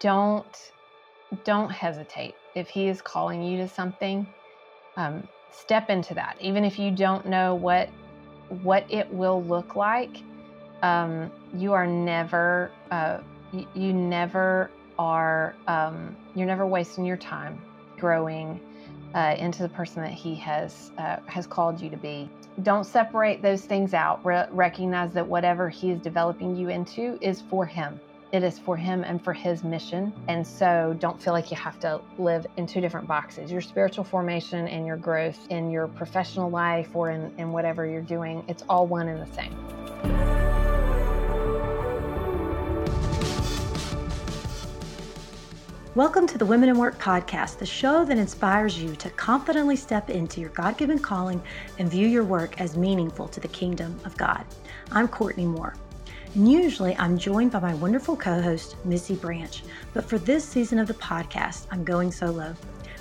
don't don't hesitate if he is calling you to something. Um, step into that, even if you don't know what what it will look like. Um, you are never uh, you, you never are um, you're never wasting your time growing uh, into the person that he has uh, has called you to be. Don't separate those things out. Re- recognize that whatever he is developing you into is for him. It is for him and for his mission. And so don't feel like you have to live in two different boxes. Your spiritual formation and your growth in your professional life or in, in whatever you're doing, it's all one and the same. Welcome to the Women & Work podcast, the show that inspires you to confidently step into your God given calling and view your work as meaningful to the kingdom of God. I'm Courtney Moore. And usually I'm joined by my wonderful co host, Missy Branch. But for this season of the podcast, I'm going solo.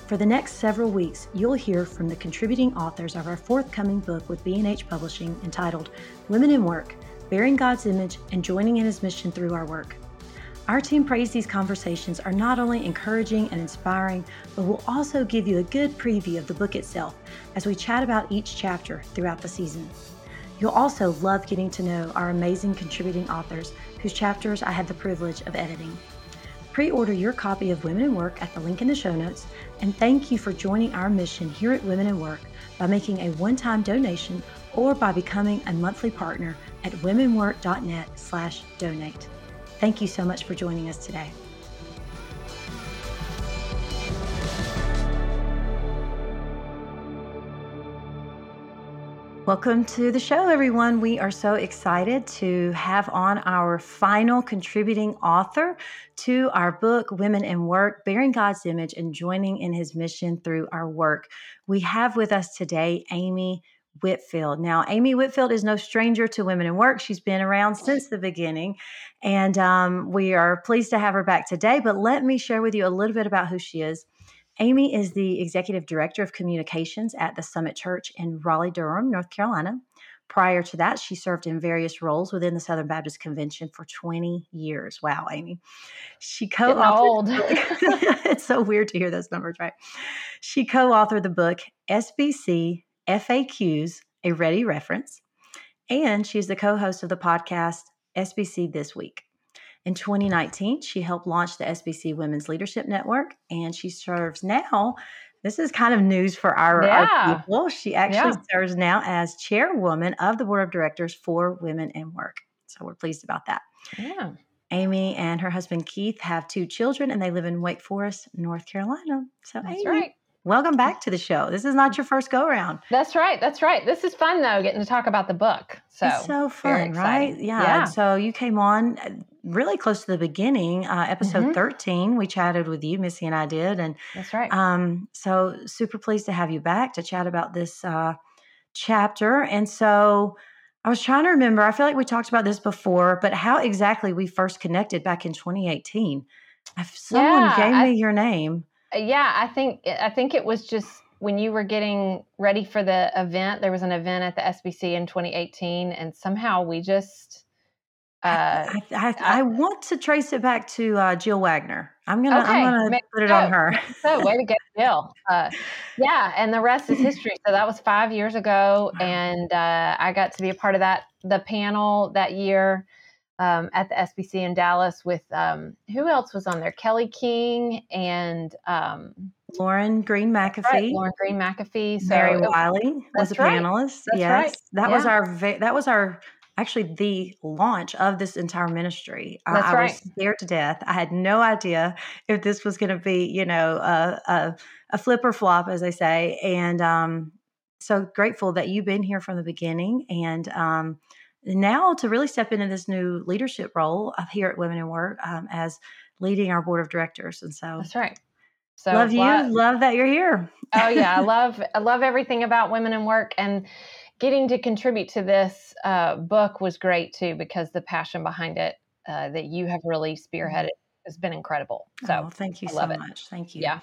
For the next several weeks, you'll hear from the contributing authors of our forthcoming book with B&H Publishing entitled Women & Work Bearing God's Image and Joining in His Mission Through Our Work. Our team prays these conversations are not only encouraging and inspiring, but will also give you a good preview of the book itself as we chat about each chapter throughout the season. You'll also love getting to know our amazing contributing authors whose chapters I had the privilege of editing. Pre order your copy of Women & Work at the link in the show notes, and thank you for joining our mission here at Women & Work by making a one time donation or by becoming a monthly partner at womenwork.net/slash donate. Thank you so much for joining us today. Welcome to the show, everyone. We are so excited to have on our final contributing author to our book, Women & Work Bearing God's Image and Joining in His Mission Through Our Work. We have with us today Amy Whitfield. Now, Amy Whitfield is no stranger to Women & Work. She's been around since the beginning, and um, we are pleased to have her back today. But let me share with you a little bit about who she is. Amy is the Executive Director of Communications at the Summit Church in Raleigh, Durham, North Carolina. Prior to that, she served in various roles within the Southern Baptist Convention for 20 years. Wow, Amy. She co authored. it's so weird to hear those numbers, right? She co authored the book SBC FAQs, a ready reference, and she's the co host of the podcast SBC This Week. In 2019, she helped launch the SBC Women's Leadership Network, and she serves now. This is kind of news for our, yeah. our people. She actually yeah. serves now as chairwoman of the board of directors for Women & Work. So we're pleased about that. Yeah. Amy and her husband Keith have two children, and they live in Wake Forest, North Carolina. So, That's Amy, right. Welcome back to the show. This is not your first go around. That's right. That's right. This is fun though, getting to talk about the book. So it's so fun, right? Yeah. yeah. So you came on uh, really close to the beginning, uh, episode mm-hmm. 13. We chatted with you, Missy and I did. And that's right. Um, so super pleased to have you back to chat about this uh, chapter. And so I was trying to remember, I feel like we talked about this before, but how exactly we first connected back in 2018. If someone yeah, gave I, me your name. Uh, yeah, I think I think it was just when you were getting ready for the event. There was an event at the SBC in 2018, and somehow we just. Uh, I, I, I, want to trace it back to uh, Jill Wagner. I'm gonna okay, I'm gonna put it so. on her. so way to go, Jill. Uh, yeah, and the rest is history. So that was five years ago, and uh, I got to be a part of that the panel that year um, at the SBC in Dallas with um, who else was on there? Kelly King and um, Lauren Green McAfee. Right, Lauren Green McAfee. So Mary Wiley was a right. panelist. That's yes, right. that yeah. was our that was our actually the launch of this entire ministry. That's I, right. was scared to death. I had no idea if this was going to be, you know, a, a, a flip or flop, as they say. And um, so grateful that you've been here from the beginning. And um, now to really step into this new leadership role of here at Women & Work um, as leading our board of directors. And so that's right. So love you, love that you're here. oh yeah, I love I love everything about Women & Work and getting to contribute to this uh, book was great too because the passion behind it uh, that you have really spearheaded has been incredible. So oh, thank you so much. Thank you. Yeah.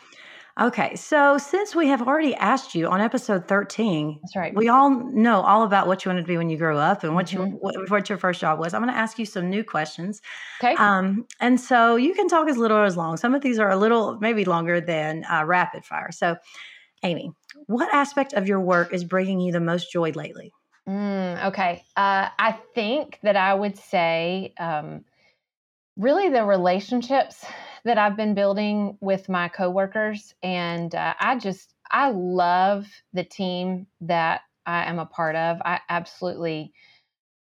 Okay, so since we have already asked you on episode 13, That's right. we all know all about what you wanted to be when you grew up and what you Mhm. what, what your first job was. I'm going to ask you some new questions. okay. Um, and so you can talk as little or as long. Some of these are a little maybe longer than uh, rapid fire. So, Amy, what aspect of your work is bringing you the most joy lately? Mm, okay. Uh, I think that I would say um, really the relationships that I've been building with my coworkers. And uh, I just, I love the team that I am a part of. I absolutely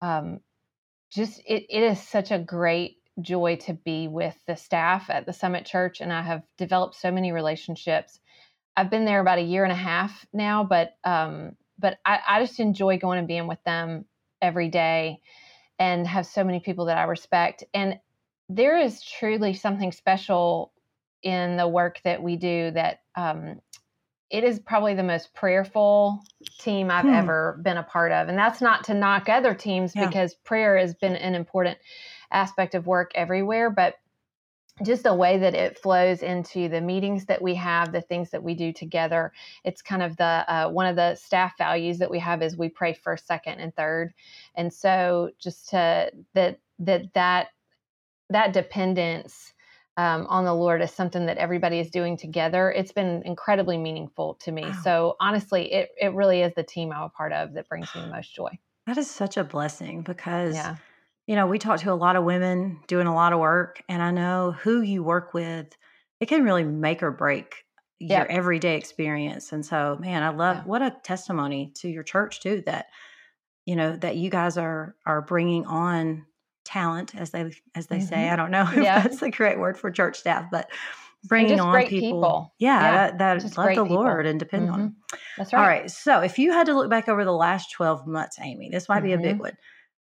um, just, it, it is such a great joy to be with the staff at the Summit Church. And I have developed so many relationships. I've been there about a year and a half now, but um, but I, I just enjoy going and being with them every day and have so many people that I respect. And there is truly something special in the work that we do that um, it is probably the most prayerful team I've Hmm. ever been a part of. And that's not to knock other teams Yeah. because prayer has been an important aspect of work everywhere, but just the way that it flows into the meetings that we have, the things that we do together. It's kind of the uh, one of the staff values that we have is we pray first, second, and third. And so just to that that that that dependence um, on the Lord is something that everybody is doing together. It's been incredibly meaningful to me. Wow. So honestly, it it really is the team I'm a part of that brings me the most joy. That is such a blessing because Yeah. you know, we talk to a lot of women doing a lot of work, and I know who you work with, it can really make or break your everyday experience. And so, man, I love Yeah. what a testimony to your church too that you know that you guys are are bringing on talent as they as they say. Mhm. I don't know if Yeah. that's the correct word for church staff, but bringing on people, people. yeah, Yeah, that, that love the people. Lord and depend on. Mhm. Him. That's right. All right. So if you had to look back over the last 12 months, Amy, this might be a Mm-hmm. big one.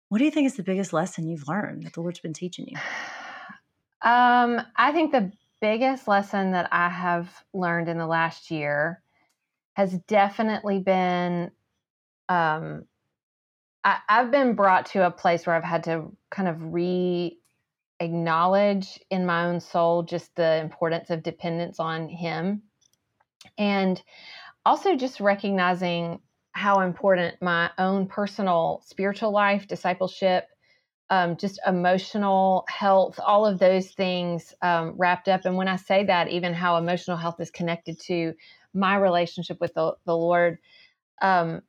What do you think is the biggest lesson you've learned that the Lord's been teaching you? Um, I think the biggest lesson that I have learned in the last year has definitely been um, I, I've been brought to a place where I've had to kind of re acknowledge in my own soul just the importance of dependence on Him. And also just recognizing how important my own personal spiritual life, discipleship, um, just emotional health, all of those things um, wrapped up. And when I say that, even how emotional health is connected to my relationship with the, the Lord, um,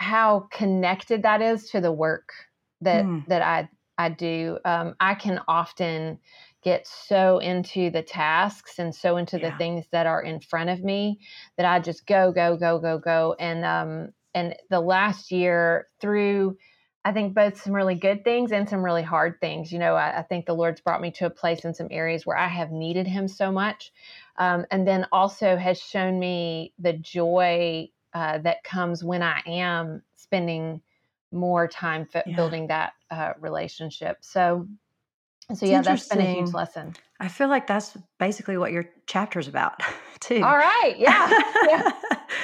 how connected that is to the work that Hmm. that I I do. Um, I can often get so into the tasks and so into the things that are in front of me that I just go go go go go and um and the last year through I think both some really good things and some really hard things. You know, I, I think the Lord's brought me to a place in some areas where I have needed Him so much, um, and then also has shown me the joy uh, that comes when I am spending more time f- Yeah. building that uh, relationship. So, so yeah, that's been a huge lesson. I feel like that's basically what your chapter's about, too. All right, yeah, yeah.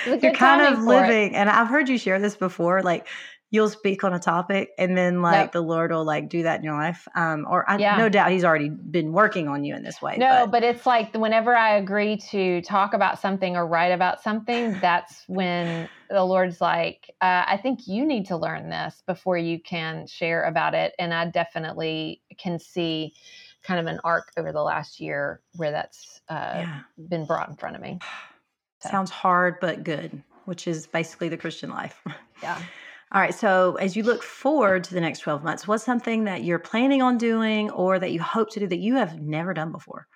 You're kind of living, and I've heard you share this before. Like you'll speak on a topic, and then like Yep. the Lord will like do that in your life. Um, or I, Yeah. no doubt He's already been working on you in this way. No, but, but it's like whenever I agree to talk about something or write about something, that's when the Lord's like, uh, I think you need to learn this before you can share about it. And I definitely can see kind of an arc over the last year where that's uh, yeah, been brought in front of me. So. sounds hard but good, which is basically the Christian life. Yeah. All right. So, as you look forward to the next 12 months, what's something that you're planning on doing or that you hope to do that you have never done before?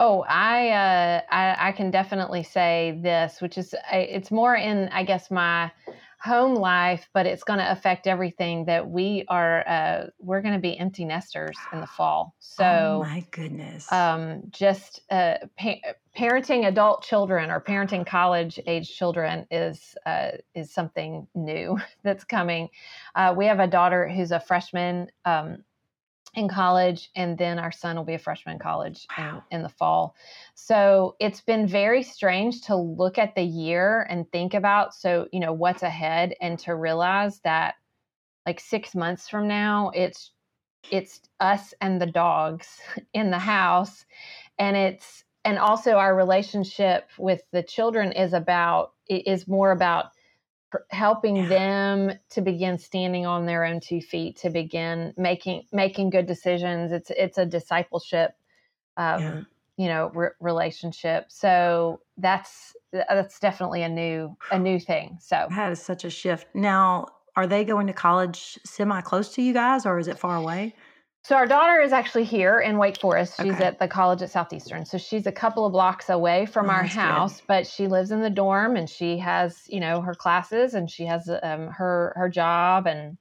Oh, I, uh, I I can definitely say this, which is it's more in I guess my home life, but it's going to affect everything that we are. Uh, we're going to be empty nesters in the fall, oh, so my goodness. um, just uh, pa- parenting adult children or parenting college age children is uh, is something new that's coming. Uh, we have a daughter who's a freshman um, in college, and then our son will be a freshman in college Wow. in, in the fall. So it's been very strange to look at the year and think about so you know what's ahead, and to realize that like six months from now, it's it's us and the dogs in the house and it's and also our relationship with the children is about is more about helping yeah. them to begin standing on their own two feet to begin making making good decisions. It's it's a discipleship um, yeah. you know re- relationship. So that's that's definitely a new a new thing. So that is such a shift. Now are they going to college semi close to you guys or is it far away so our daughter is actually here in Wake Forest. She's okay. at the college at Southeastern. So she's a couple of blocks away from oh, our house, good. but she lives in the dorm and she has, you know, her classes and she has um, her her job and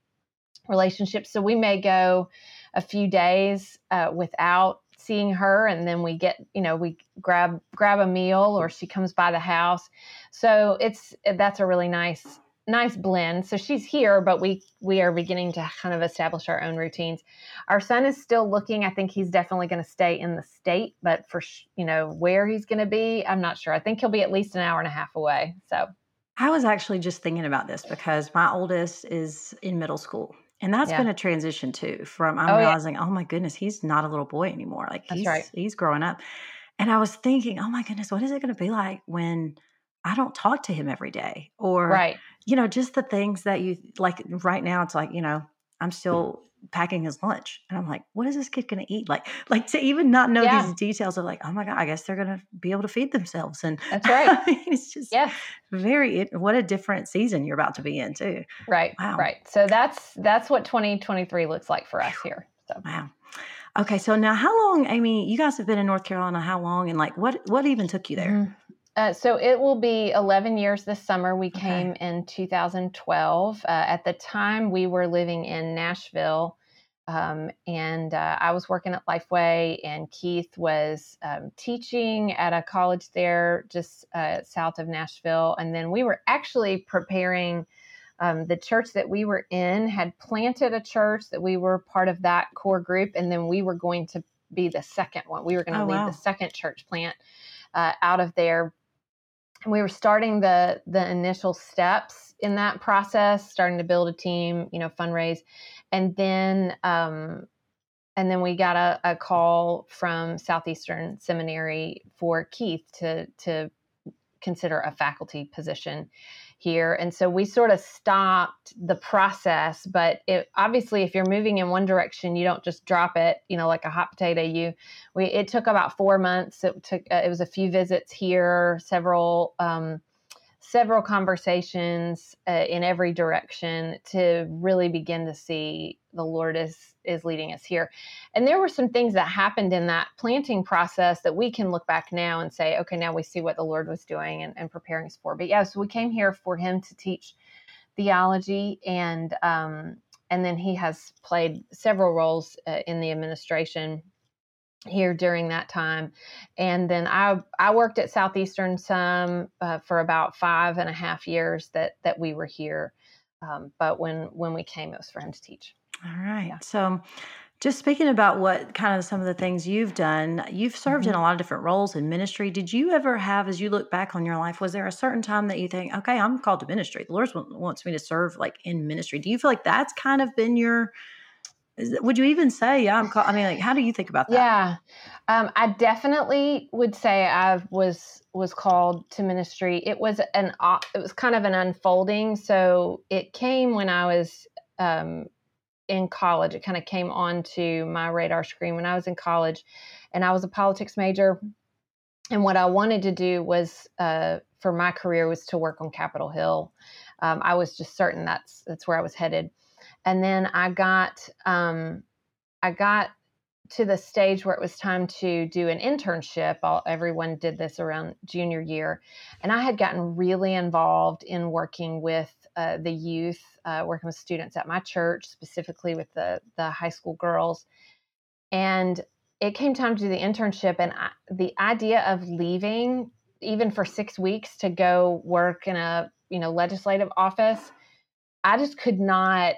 relationships. So we may go a few days uh, without seeing her and then we get you know we grab grab a meal or she comes by the house so it's that's a really nice nice blend. So she's here, but we we are beginning to kind of establish our own routines. Our son is still looking. I think he's definitely going to stay in the state, but for you know where he's going to be, I'm not sure. I think he'll be at least an hour and a half away. So I was actually just thinking about this because my oldest is in middle school. And that's yeah. been a transition too from I'm oh, realizing, yeah. oh my goodness, he's not a little boy anymore. Like he's right. he's growing up. And I was thinking, oh my goodness, what is it going to be like when I don't talk to him every day? Or right you know, just the things that you like right now, it's like, you know, I'm still packing his lunch. And I'm like, what is this kid going to eat? Like, like to even not know yeah. these details of like, oh my God, I guess they're going to be able to feed themselves. And that's right. I mean, it's just yeah. very, it, what a different season you're about to be in too. Right. Wow. Right. So that's, that's what 2023 looks like for us here. So. Wow. Okay. So now how long, Amy, you guys have been in North Carolina, how long? And like, what, what even took you there? Mm-hmm. Uh, so it will be 11 years this summer. We came in 2012. Uh, at the time, we were living in Nashville, um, and uh, I was working at Lifeway, and Keith was um, teaching at a college there just uh, south of Nashville. And then we were actually preparing. Um, the church that we were in had planted a church that we were part of that core group, and then we were going to be the second one. We were going to oh, lead wow. the second church plant uh, out of there we were starting the the initial steps in that process, starting to build a team, you know, fundraise, and then um, and then we got a, a call from Southeastern Seminary for Keith to to consider a faculty position here. And so we sort of stopped the process, but it, obviously if you're moving in one direction, you don't just drop it, you know, like a hot potato. You, we, it took about four months. It took, uh, it was a few visits here, several, um, several conversations uh, in every direction to really begin to see the Lord is is leading us here. And there were some things that happened in that planting process that we can look back now and say, okay, now we see what the Lord was doing and, and preparing us for. But yeah, so we came here for him to teach theology and um, and then he has played several roles uh, in the administration here during that time. And then I I worked at Southeastern some uh, for about five and a half years that that we were here. Um, but when when we came, it was for him to teach. All right. So. Just speaking about what kind of some of the things you've done, you've served mm-hmm. in a lot of different roles in ministry. Did you ever have, as you look back on your life, was there a certain time that you think, okay, I'm called to ministry? The Lord wants me to serve like in ministry. Do you feel like that's kind of been your would you even say yeah i'm called? i mean like how do you think about that yeah um, i definitely would say i was was called to ministry it was an it was kind of an unfolding so it came when i was um, in college it kind of came onto my radar screen when i was in college and i was a politics major and what i wanted to do was uh, for my career was to work on capitol hill um, i was just certain that's that's where i was headed and then I got um, I got to the stage where it was time to do an internship. All, everyone did this around junior year, and I had gotten really involved in working with uh, the youth, uh, working with students at my church, specifically with the the high school girls, and it came time to do the internship, and I, the idea of leaving even for six weeks to go work in a you know legislative office, I just could not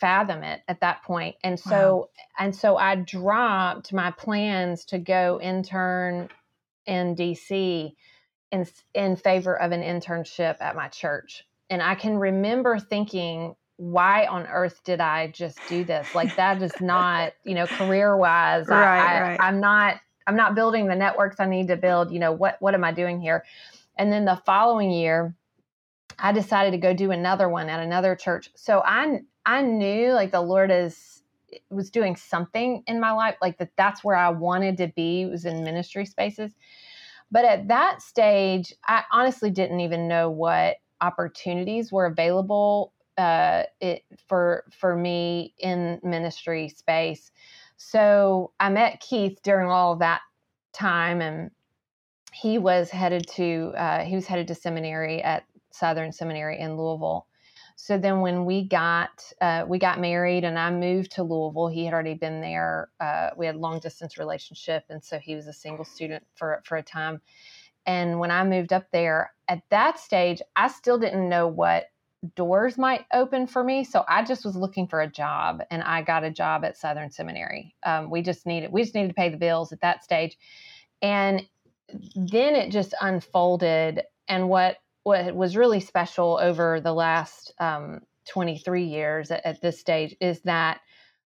fathom it at that point. And so wow. and so i dropped my plans to go intern in dc in in favor of an internship at my church and i can remember thinking why on earth did i just do this like that is not you know career wise right, I, I, right. i'm not I'm not building the networks I need to build. You know, what what am I doing here? And then the following year, I decided to go do another one at another church. So I I knew like the Lord is was doing something in my life, like that that's where I wanted to be was in ministry spaces. But at that stage, I honestly didn't even know what opportunities were available uh, it, for for me in ministry space. So I met Keith during all that time, and he was headed to uh, he was headed to seminary at Southern Seminary in Louisville. So then when we got uh, we got married and I moved to Louisville, he had already been there. Uh, we had long distance relationship, and so he was a single student for for a time. And when I moved up there, at that stage, I still didn't know what doors might open for me. So I just was looking for a job, and I got a job at Southern Seminary. Um, we just needed we just needed to pay the bills at that stage, and then it just unfolded. And what what was really special over the last um, 23 years at, at, this stage is that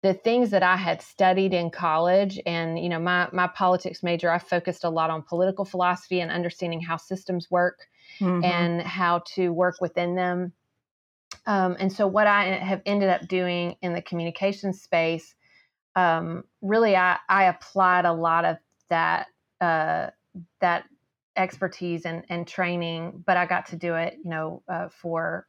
the things that I had studied in college and you know my my politics major I focused a lot on political philosophy and understanding how systems work mm-hmm. and how to work within them um, and so what I have ended up doing in the communication space um, really I, I applied a lot of that uh, that expertise and, and training, but I got to do it, you know, uh, for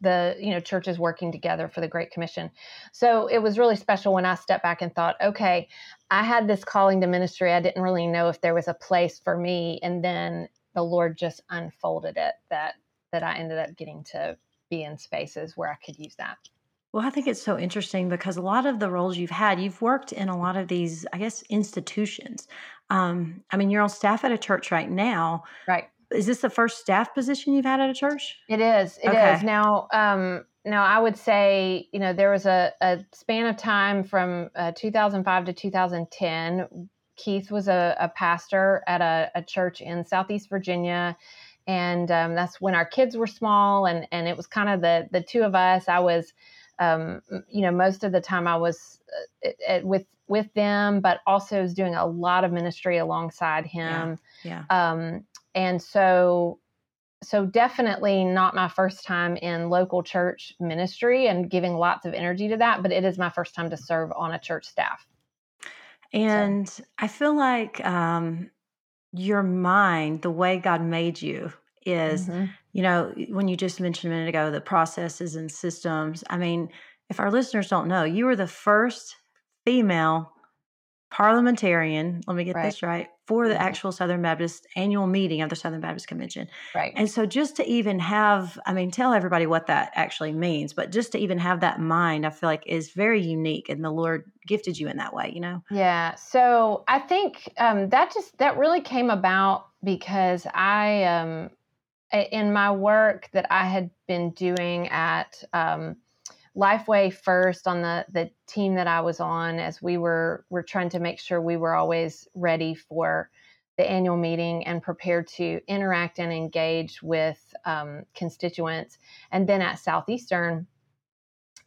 the you know churches working together for the Great Commission. So it was really special when I stepped back and thought, okay, I had this calling to ministry. I didn't really know if there was a place for me, and then the Lord just unfolded it that that I ended up getting to be in spaces where I could use that. Well, I think it's so interesting because a lot of the roles you've had, you've worked in a lot of these, I guess, institutions. Um, I mean, you're on staff at a church right now. Right. Is this the first staff position you've had at a church? It is. It okay. is. Now, um, now I would say, you know, there was a, a span of time from uh, 2005 to 2010. Keith was a, a pastor at a, a, church in Southeast Virginia. And um, that's when our kids were small, and, and it was kind of the, the two of us. I was um, you know, most of the time I was uh, with with them, but also was doing a lot of ministry alongside him. Yeah. yeah. Um, and so, so definitely not my first time in local church ministry and giving lots of energy to that, but it is my first time to serve on a church staff. And so. I feel like um, your mind, the way God made you, is mm-hmm. You know when you just mentioned a minute ago the processes and systems i mean if our listeners don't know you were the first female parliamentarian let me get right. this right for the mm-hmm. actual southern baptist annual meeting of the southern baptist convention right and so just to even have i mean tell everybody what that actually means but just to even have that mind i feel like is very unique and the lord gifted you in that way you know yeah so i think um, that just that really came about because i um in my work that I had been doing at um, Lifeway First on the the team that I was on, as we were were trying to make sure we were always ready for the annual meeting and prepared to interact and engage with um, constituents, and then at Southeastern.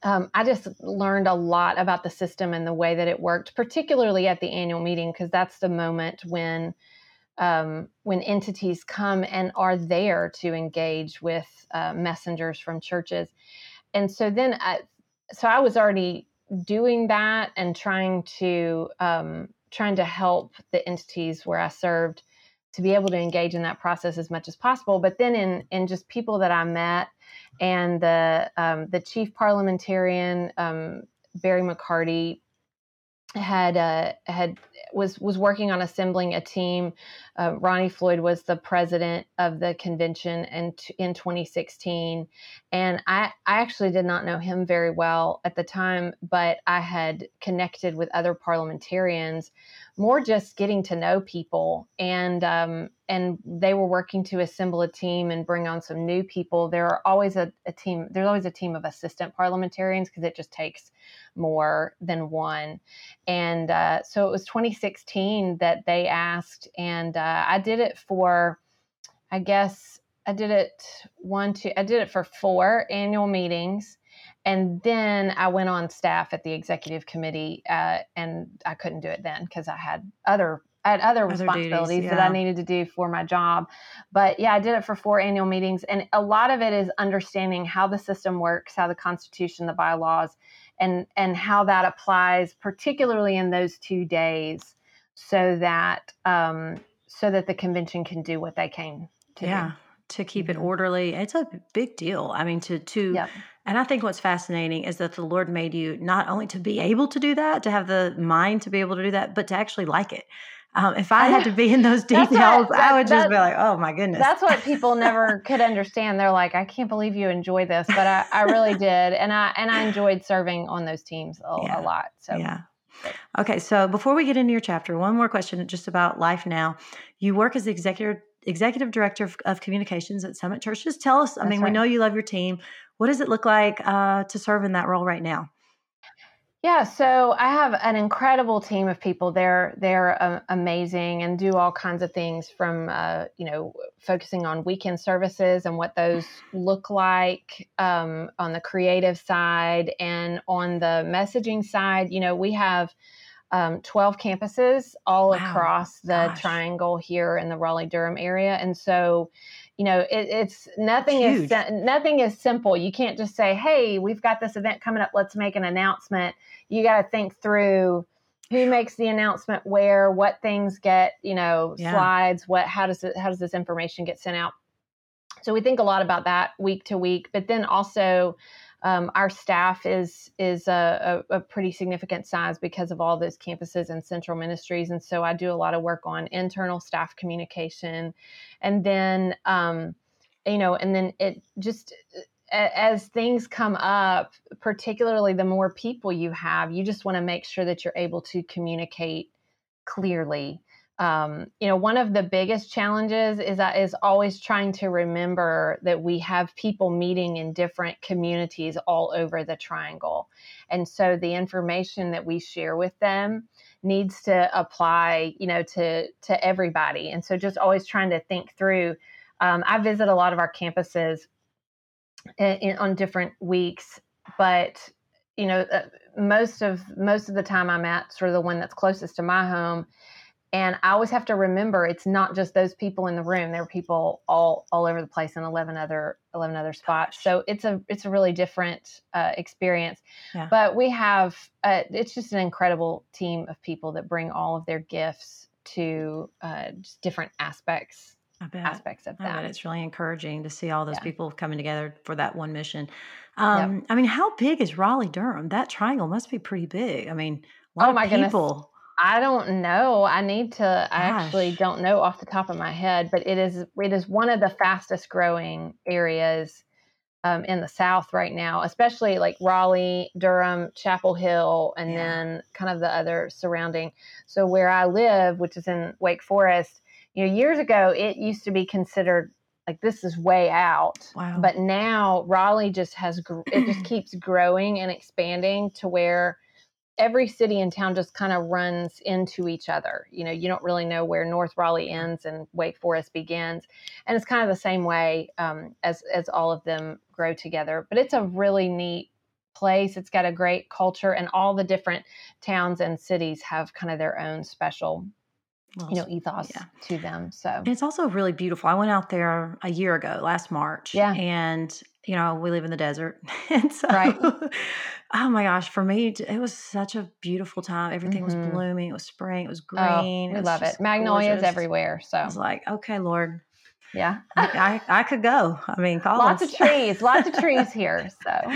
Um, I just learned a lot about the system and the way that it worked, particularly at the annual meeting, because that's the moment when um, when entities come and are there to engage with uh, messengers from churches. And so then, I, so I was already doing that and trying to um, trying to help the entities where I served to be able to engage in that process as much as possible. But then in in just people that I met and the um, the chief parliamentarian um, Barry McCarty had uh, had was was working on assembling a team. Uh, Ronnie Floyd was the president of the convention in in 2016, and I I actually did not know him very well at the time, but I had connected with other parliamentarians, more just getting to know people, and um, and they were working to assemble a team and bring on some new people. There are always a, a team. There's always a team of assistant parliamentarians because it just takes more than one. And uh, so it was 2016 that they asked, and uh, I did it for, I guess I did it one, two, I did it for four annual meetings. And then I went on staff at the executive committee, uh, and I couldn't do it then because I had other had other, other responsibilities duties, yeah. that I needed to do for my job. But yeah, I did it for four annual meetings. And a lot of it is understanding how the system works, how the Constitution, the bylaws, and, and how that applies, particularly in those two days, so that um, so that the convention can do what they came to yeah. do to keep it mm-hmm. orderly. It's a big deal. I mean, to to yep. and I think what's fascinating is that the Lord made you not only to be able to do that, to have the mind to be able to do that, but to actually like it. Um, if I had to be in those details, what, I would just be like, "Oh my goodness." That's what people never could understand. They're like, "I can't believe you enjoy this," but I, I really did, and I and I enjoyed serving on those teams a, yeah. a lot. So yeah. Okay, so before we get into your chapter, one more question just about life now. You work as the executive executive director of, of communications at Summit Church. Just tell us. I That's mean, right. we know you love your team. What does it look like uh, to serve in that role right now? Yeah, so I have an incredible team of people. They're they're uh, amazing and do all kinds of things from uh, you know focusing on weekend services and what those look like um, on the creative side and on the messaging side. You know, we have um, 12 campuses all wow. across the Gosh. triangle here in the Raleigh Durham area. And so, you know, it, it's nothing is nothing is simple. You can't just say, "Hey, we've got this event coming up. Let's make an announcement." You got to think through who makes the announcement where, what things get, you know, yeah. slides, what how does it how does this information get sent out? So we think a lot about that week to week, but then also um, our staff is is a, a, a, pretty significant size because of all those campuses and central ministries, and so I do a lot of work on internal staff communication, and then um, you know, and then it just as things come up, particularly the more people you have, you just want to make sure that you're able to communicate clearly um, you know, one of the biggest challenges is that is always trying to remember that we have people meeting in different communities all over the triangle. And so the information that we share with them needs to apply, you know, to to everybody. And so just always trying to think through. Um, I visit a lot of our campuses in, in, on different weeks, but you know, uh, most of most of the time I'm at sort of the one that's closest to my home and I always have to remember it's not just those people in the room. There are people all all over the place in eleven other eleven other spots. So it's a it's a really different uh, experience. Yeah. But we have uh, it's just an incredible team of people that bring all of their gifts to uh, different aspects aspects of that. it's really encouraging to see all those yeah. people coming together for that one mission. Um, yep. I mean, how big is Raleigh Durham? That triangle must be pretty big. I mean, a lot oh my of people. Goodness I don't know. I need to. Gosh. I actually don't know off the top of my head, but it is it is one of the fastest growing areas um, in the South right now, especially like Raleigh, Durham, Chapel Hill, and yeah. then kind of the other surrounding. So where I live, which is in Wake Forest, you know, years ago it used to be considered like this is way out. Wow. But now Raleigh just has it just keeps growing and expanding to where every city and town just kind of runs into each other. You know, you don't really know where North Raleigh ends and Wake Forest begins, and it's kind of the same way um, as as all of them grow together. But it's a really neat place. It's got a great culture, and all the different towns and cities have kind of their own special. You know, ethos yeah. to them. So and it's also really beautiful. I went out there a year ago, last March. Yeah. And you know, we live in the desert. and so, right. Oh my gosh, for me, it was such a beautiful time. Everything mm-hmm. was blooming. It was spring. It was oh, green. Oh, we love it. Magnolias gorgeous. everywhere. So I was like, okay, Lord. Yeah. I, I, I, could go. I mean, lots of trees, lots of trees here. So,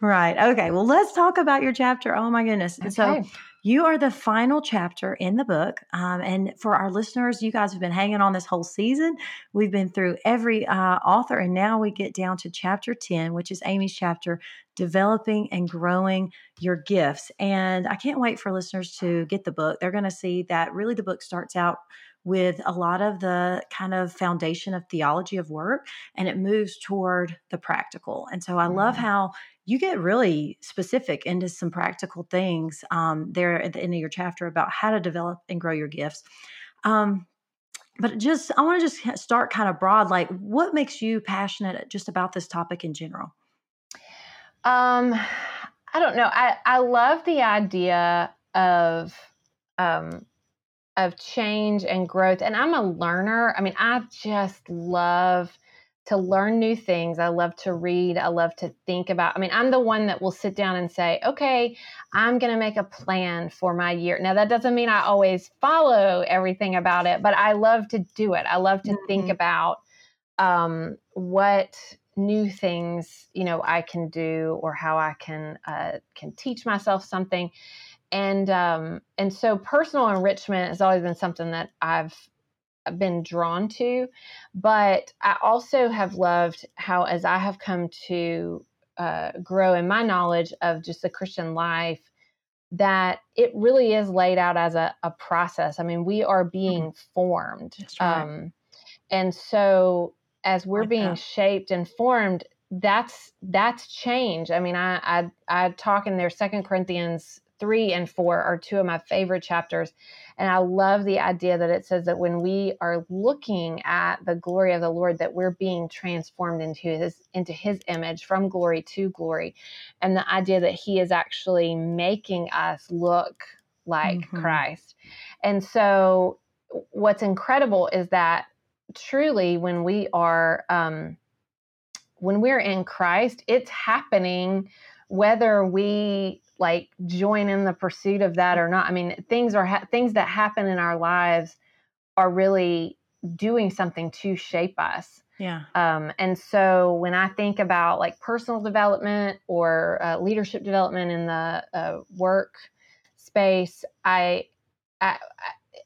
right. Okay. Well, let's talk about your chapter. Oh my goodness. Okay. So, you are the final chapter in the book. Um, and for our listeners, you guys have been hanging on this whole season. We've been through every uh, author, and now we get down to chapter 10, which is Amy's chapter, Developing and Growing Your Gifts. And I can't wait for listeners to get the book. They're going to see that really the book starts out with a lot of the kind of foundation of theology of work and it moves toward the practical. And so I love mm-hmm. how you get really specific into some practical things um, there at the end of your chapter about how to develop and grow your gifts. Um, but just, I want to just start kind of broad. Like, what makes you passionate just about this topic in general? Um, I don't know. I I love the idea of um of change and growth. And I'm a learner. I mean, I just love to learn new things. I love to read. I love to think about. I mean, I'm the one that will sit down and say, okay, I'm going to make a plan for my year. Now, that doesn't mean I always follow everything about it, but I love to do it. I love to mm-hmm. think about um, what new things you know I can do or how I can uh, can teach myself something and um, and so personal enrichment has always been something that I've been drawn to, but I also have loved how as I have come to uh, grow in my knowledge of just the Christian life, that it really is laid out as a, a process. I mean, we are being mm-hmm. formed, right. um, and so as we're like being that. shaped and formed, that's that's change. I mean, I I, I talk in there Second Corinthians three and four are two of my favorite chapters. And I love the idea that it says that when we are looking at the glory of the Lord, that we're being transformed into his into his image from glory to glory. And the idea that he is actually making us look like mm-hmm. Christ. And so what's incredible is that truly when we are um when we're in Christ, it's happening whether we like join in the pursuit of that or not. I mean, things are ha- things that happen in our lives are really doing something to shape us. Yeah. Um, and so when I think about like personal development or uh, leadership development in the uh, work space, I, I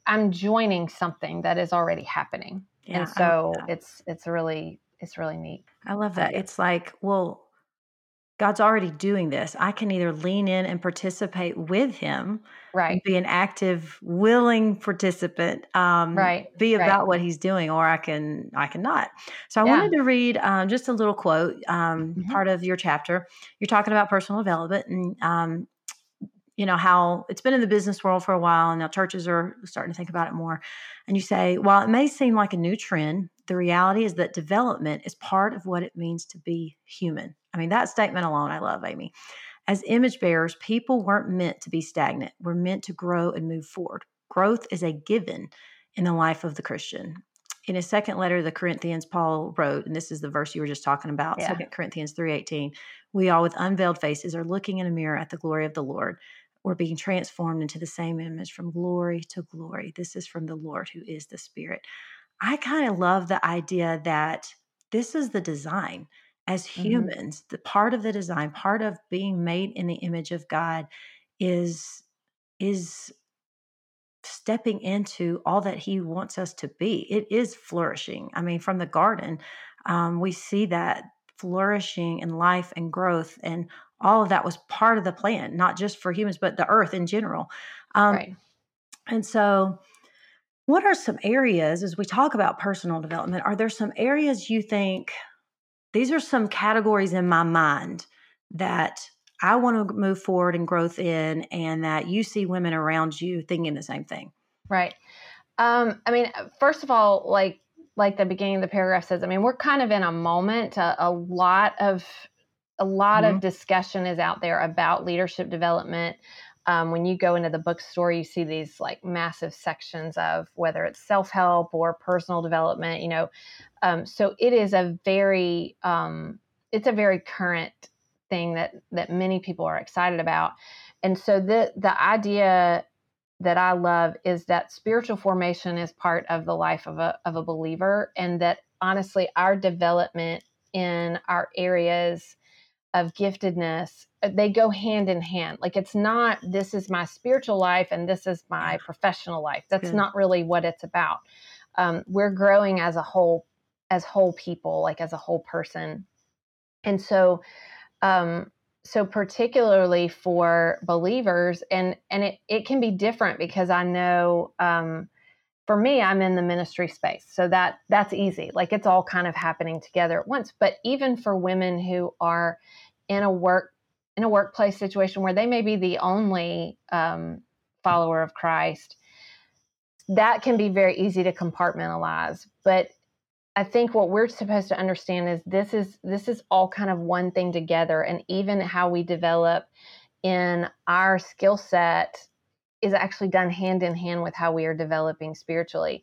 I'm joining something that is already happening. Yeah, and so it's it's really it's really neat. I love that. It's like, well, God's already doing this. I can either lean in and participate with Him, right? Be an active, willing participant, um, right? Be about right. what He's doing, or I can, I cannot. So I yeah. wanted to read um, just a little quote, um, mm-hmm. part of your chapter. You're talking about personal development, and um, you know how it's been in the business world for a while, and now churches are starting to think about it more. And you say, while it may seem like a new trend, the reality is that development is part of what it means to be human. I mean, that statement alone, I love, Amy. As image bearers, people weren't meant to be stagnant. We're meant to grow and move forward. Growth is a given in the life of the Christian. In his second letter to the Corinthians, Paul wrote, and this is the verse you were just talking about, yeah. 2 Corinthians 3.18, we all with unveiled faces are looking in a mirror at the glory of the Lord. We're being transformed into the same image from glory to glory. This is from the Lord who is the Spirit. I kind of love the idea that this is the design as mm-hmm. humans. Mm-hmm. The part of the design, part of being made in the image of God is is stepping into all that he wants us to be. It is flourishing. I mean, from the garden, um, we see that flourishing and life and growth and all of that was part of the plan, not just for humans, but the earth in general. Um, right. And so what are some areas, as we talk about personal development, are there some areas you think these are some categories in my mind that I want to move forward and growth in, and that you see women around you thinking the same thing? Right. Um, I mean, first of all, like like the beginning of the paragraph says, I mean, we're kind of in a moment. A, a lot of a lot mm-hmm. of discussion is out there about leadership development um, when you go into the bookstore, you see these like massive sections of whether it's self help or personal development. You know, um, so it is a very um, it's a very current thing that that many people are excited about. And so the the idea that I love is that spiritual formation is part of the life of a of a believer, and that honestly, our development in our areas of giftedness uh, they go hand in hand. Like it's not this is my spiritual life and this is my professional life. That's not really what it's about. Um, we're growing as a whole as whole people like as a whole person and so um, so particularly for believers and and it, it can be different because i know um, for me i'm in the ministry space so that that's easy like it's all kind of happening together at once but even for women who are in a work in a workplace situation where they may be the only um, follower of Christ, that can be very easy to compartmentalize. But I think what we're supposed to understand is this is this is all kind of one thing together, and even how we develop in our skill set is actually done hand in hand with how we are developing spiritually.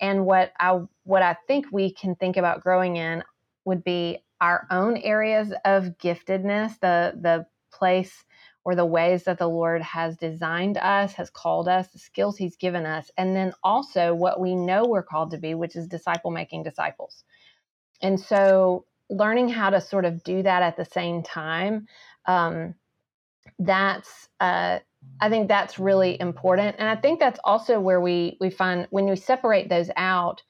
And what I what I think we can think about growing in would be our own areas of giftedness, the the place or the ways that the Lord has designed us, has called us, the skills He's given us, and then also what we know we're called to be, which is disciple making disciples. And so, learning how to sort of do that at the same time, um, that's uh, I think that's really important, and I think that's also where we we find when we separate those out.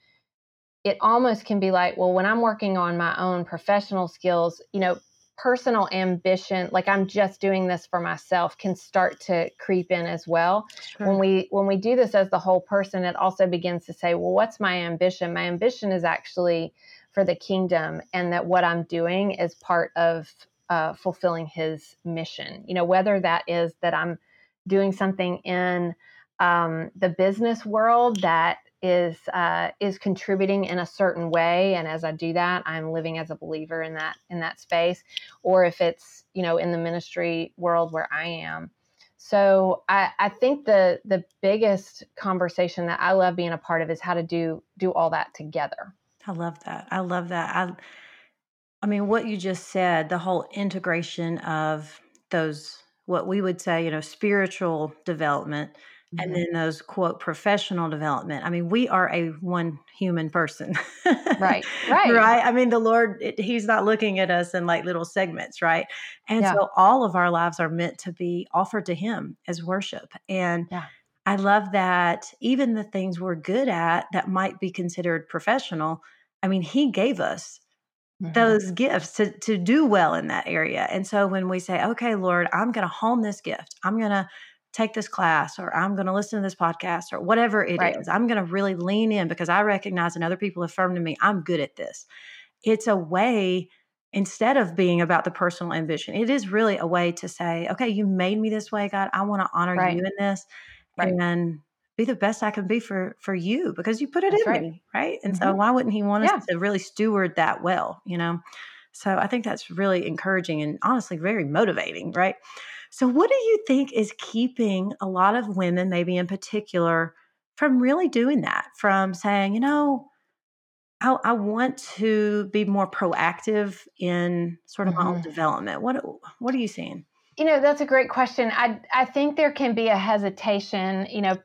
It almost can be like, well, when I'm working on my own professional skills, you know, personal ambition like i'm just doing this for myself can start to creep in as well. Sure. when we when we do this as the whole person it also begins to say well what's my ambition? My ambition is actually for the kingdom and that what i'm doing is part of uh, fulfilling his mission. You know whether that is that i'm doing something in um, the business world that is uh, is contributing in a certain way and as i do that i'm living as a believer in that in that space or if it's you know in the ministry world where i am. So I, I think the the biggest conversation that i love being a part of is how to do do all that together. I love that. I love that. I i mean what you just said the whole integration of those what we would say you know spiritual development and mm-hmm. then those quote professional development i mean we are a one human person right right right i mean the lord it, he's not looking at us in like little segments right and yeah. so all of our lives are meant to be offered to him as worship and yeah. i love that even the things we're good at that might be considered professional i mean he gave us mm-hmm. those gifts to to do well in that area and so when we say okay lord i'm going to hone this gift i'm going to take this class or I'm going to listen to this podcast or whatever it right. is. I'm going to really lean in because I recognize and other people affirm to me, I'm good at this. It's a way, instead of being about the personal ambition, it is really a way to say, okay, you made me this way, God. I want to honor right. you in this right. and be the best I can be for for you because you put it That's in me, right? And mm-hmm. so why wouldn't he want yeah. us to really steward that well, you know? So I think that's really encouraging and honestly very motivating, right? So, what do you think is keeping a lot of women, maybe in particular, from really doing that? From saying, you know, I, I want to be more proactive in sort of mm-hmm. my own mm-hmm. development. What What are you seeing? You know, that's a great question. I I think there can be a hesitation. You know,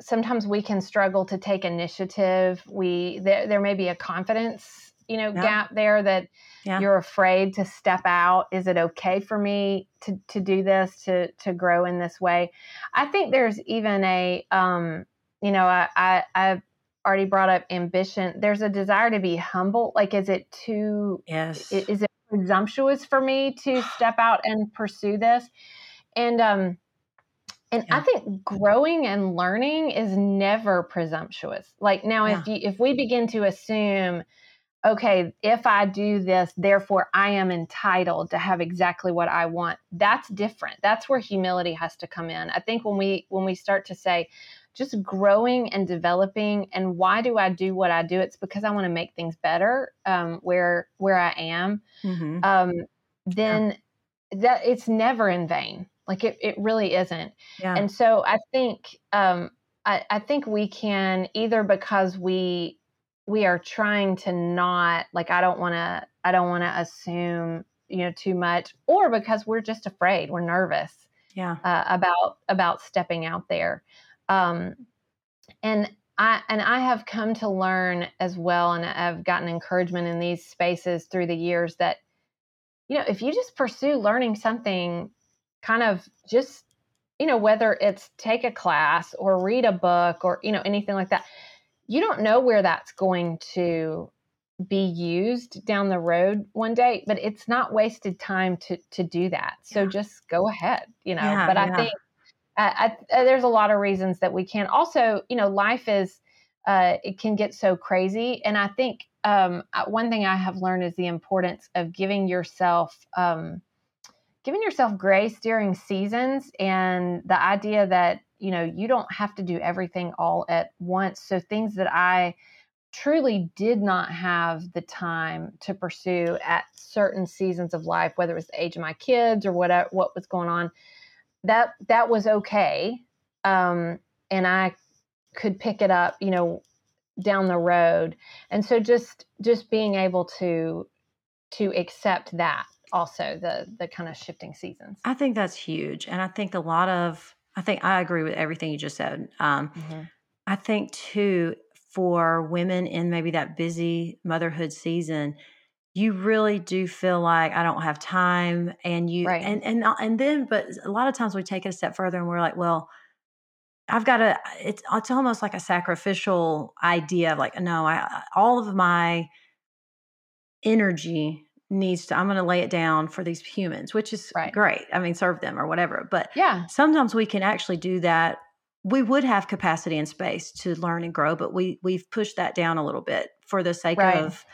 sometimes we can struggle to take initiative. We there there may be a confidence you know yeah. gap there that yeah. you're afraid to step out is it okay for me to to do this to to grow in this way i think there's even a um you know i i i've already brought up ambition there's a desire to be humble like is it too yes is, is it presumptuous for me to step out and pursue this and um and yeah. I think growing and learning is never presumptuous. Like now, yeah. if you, if we begin to assume okay, if I do this, therefore I am entitled to have exactly what I want. That's different. That's where humility has to come in. I think when we when we start to say just growing and developing and why do I do what I do? It's because I want to make things better um, where where I am. Mm-hmm. Um, then yeah. that it's never in vain. Like it, it really isn't. Yeah. And so I think um, I, I think we can either because we we are trying to not like i don't want to i don't want to assume you know too much or because we're just afraid we're nervous yeah. uh, about about stepping out there. Um and i and i have come to learn as well and i've gotten encouragement in these spaces through the years that you know if you just pursue learning something kind of just you know whether it's take a class or read a book or you know anything like that you don't know where that's going to be used down the road one day but it's not wasted time to to do that so yeah. just go ahead you know yeah, but i yeah. think I, I, there's a lot of reasons that we can also you know life is uh, it can get so crazy and i think um, one thing i have learned is the importance of giving yourself um, giving yourself grace during seasons and the idea that you know, you don't have to do everything all at once. So things that I truly did not have the time to pursue at certain seasons of life, whether it was the age of my kids or whatever what was going on, that that was okay. um, and I could pick it up, you know, down the road. And so just just being able to to accept that also the the kind of shifting seasons. I think that's huge, and I think a lot of I think I agree with everything you just said. Um, mm-hmm. I think too for women in maybe that busy motherhood season, you really do feel like I don't have time, and you right. and and uh, and then, but a lot of times we take it a step further, and we're like, well. I've got a it's it's almost like a sacrificial idea of like no I all of my energy needs to i'm going to lay it down for these humans which is right. great i mean serve them or whatever but yeah sometimes we can actually do that we would have capacity and space to learn and grow but we we've pushed that down a little bit for the sake right. of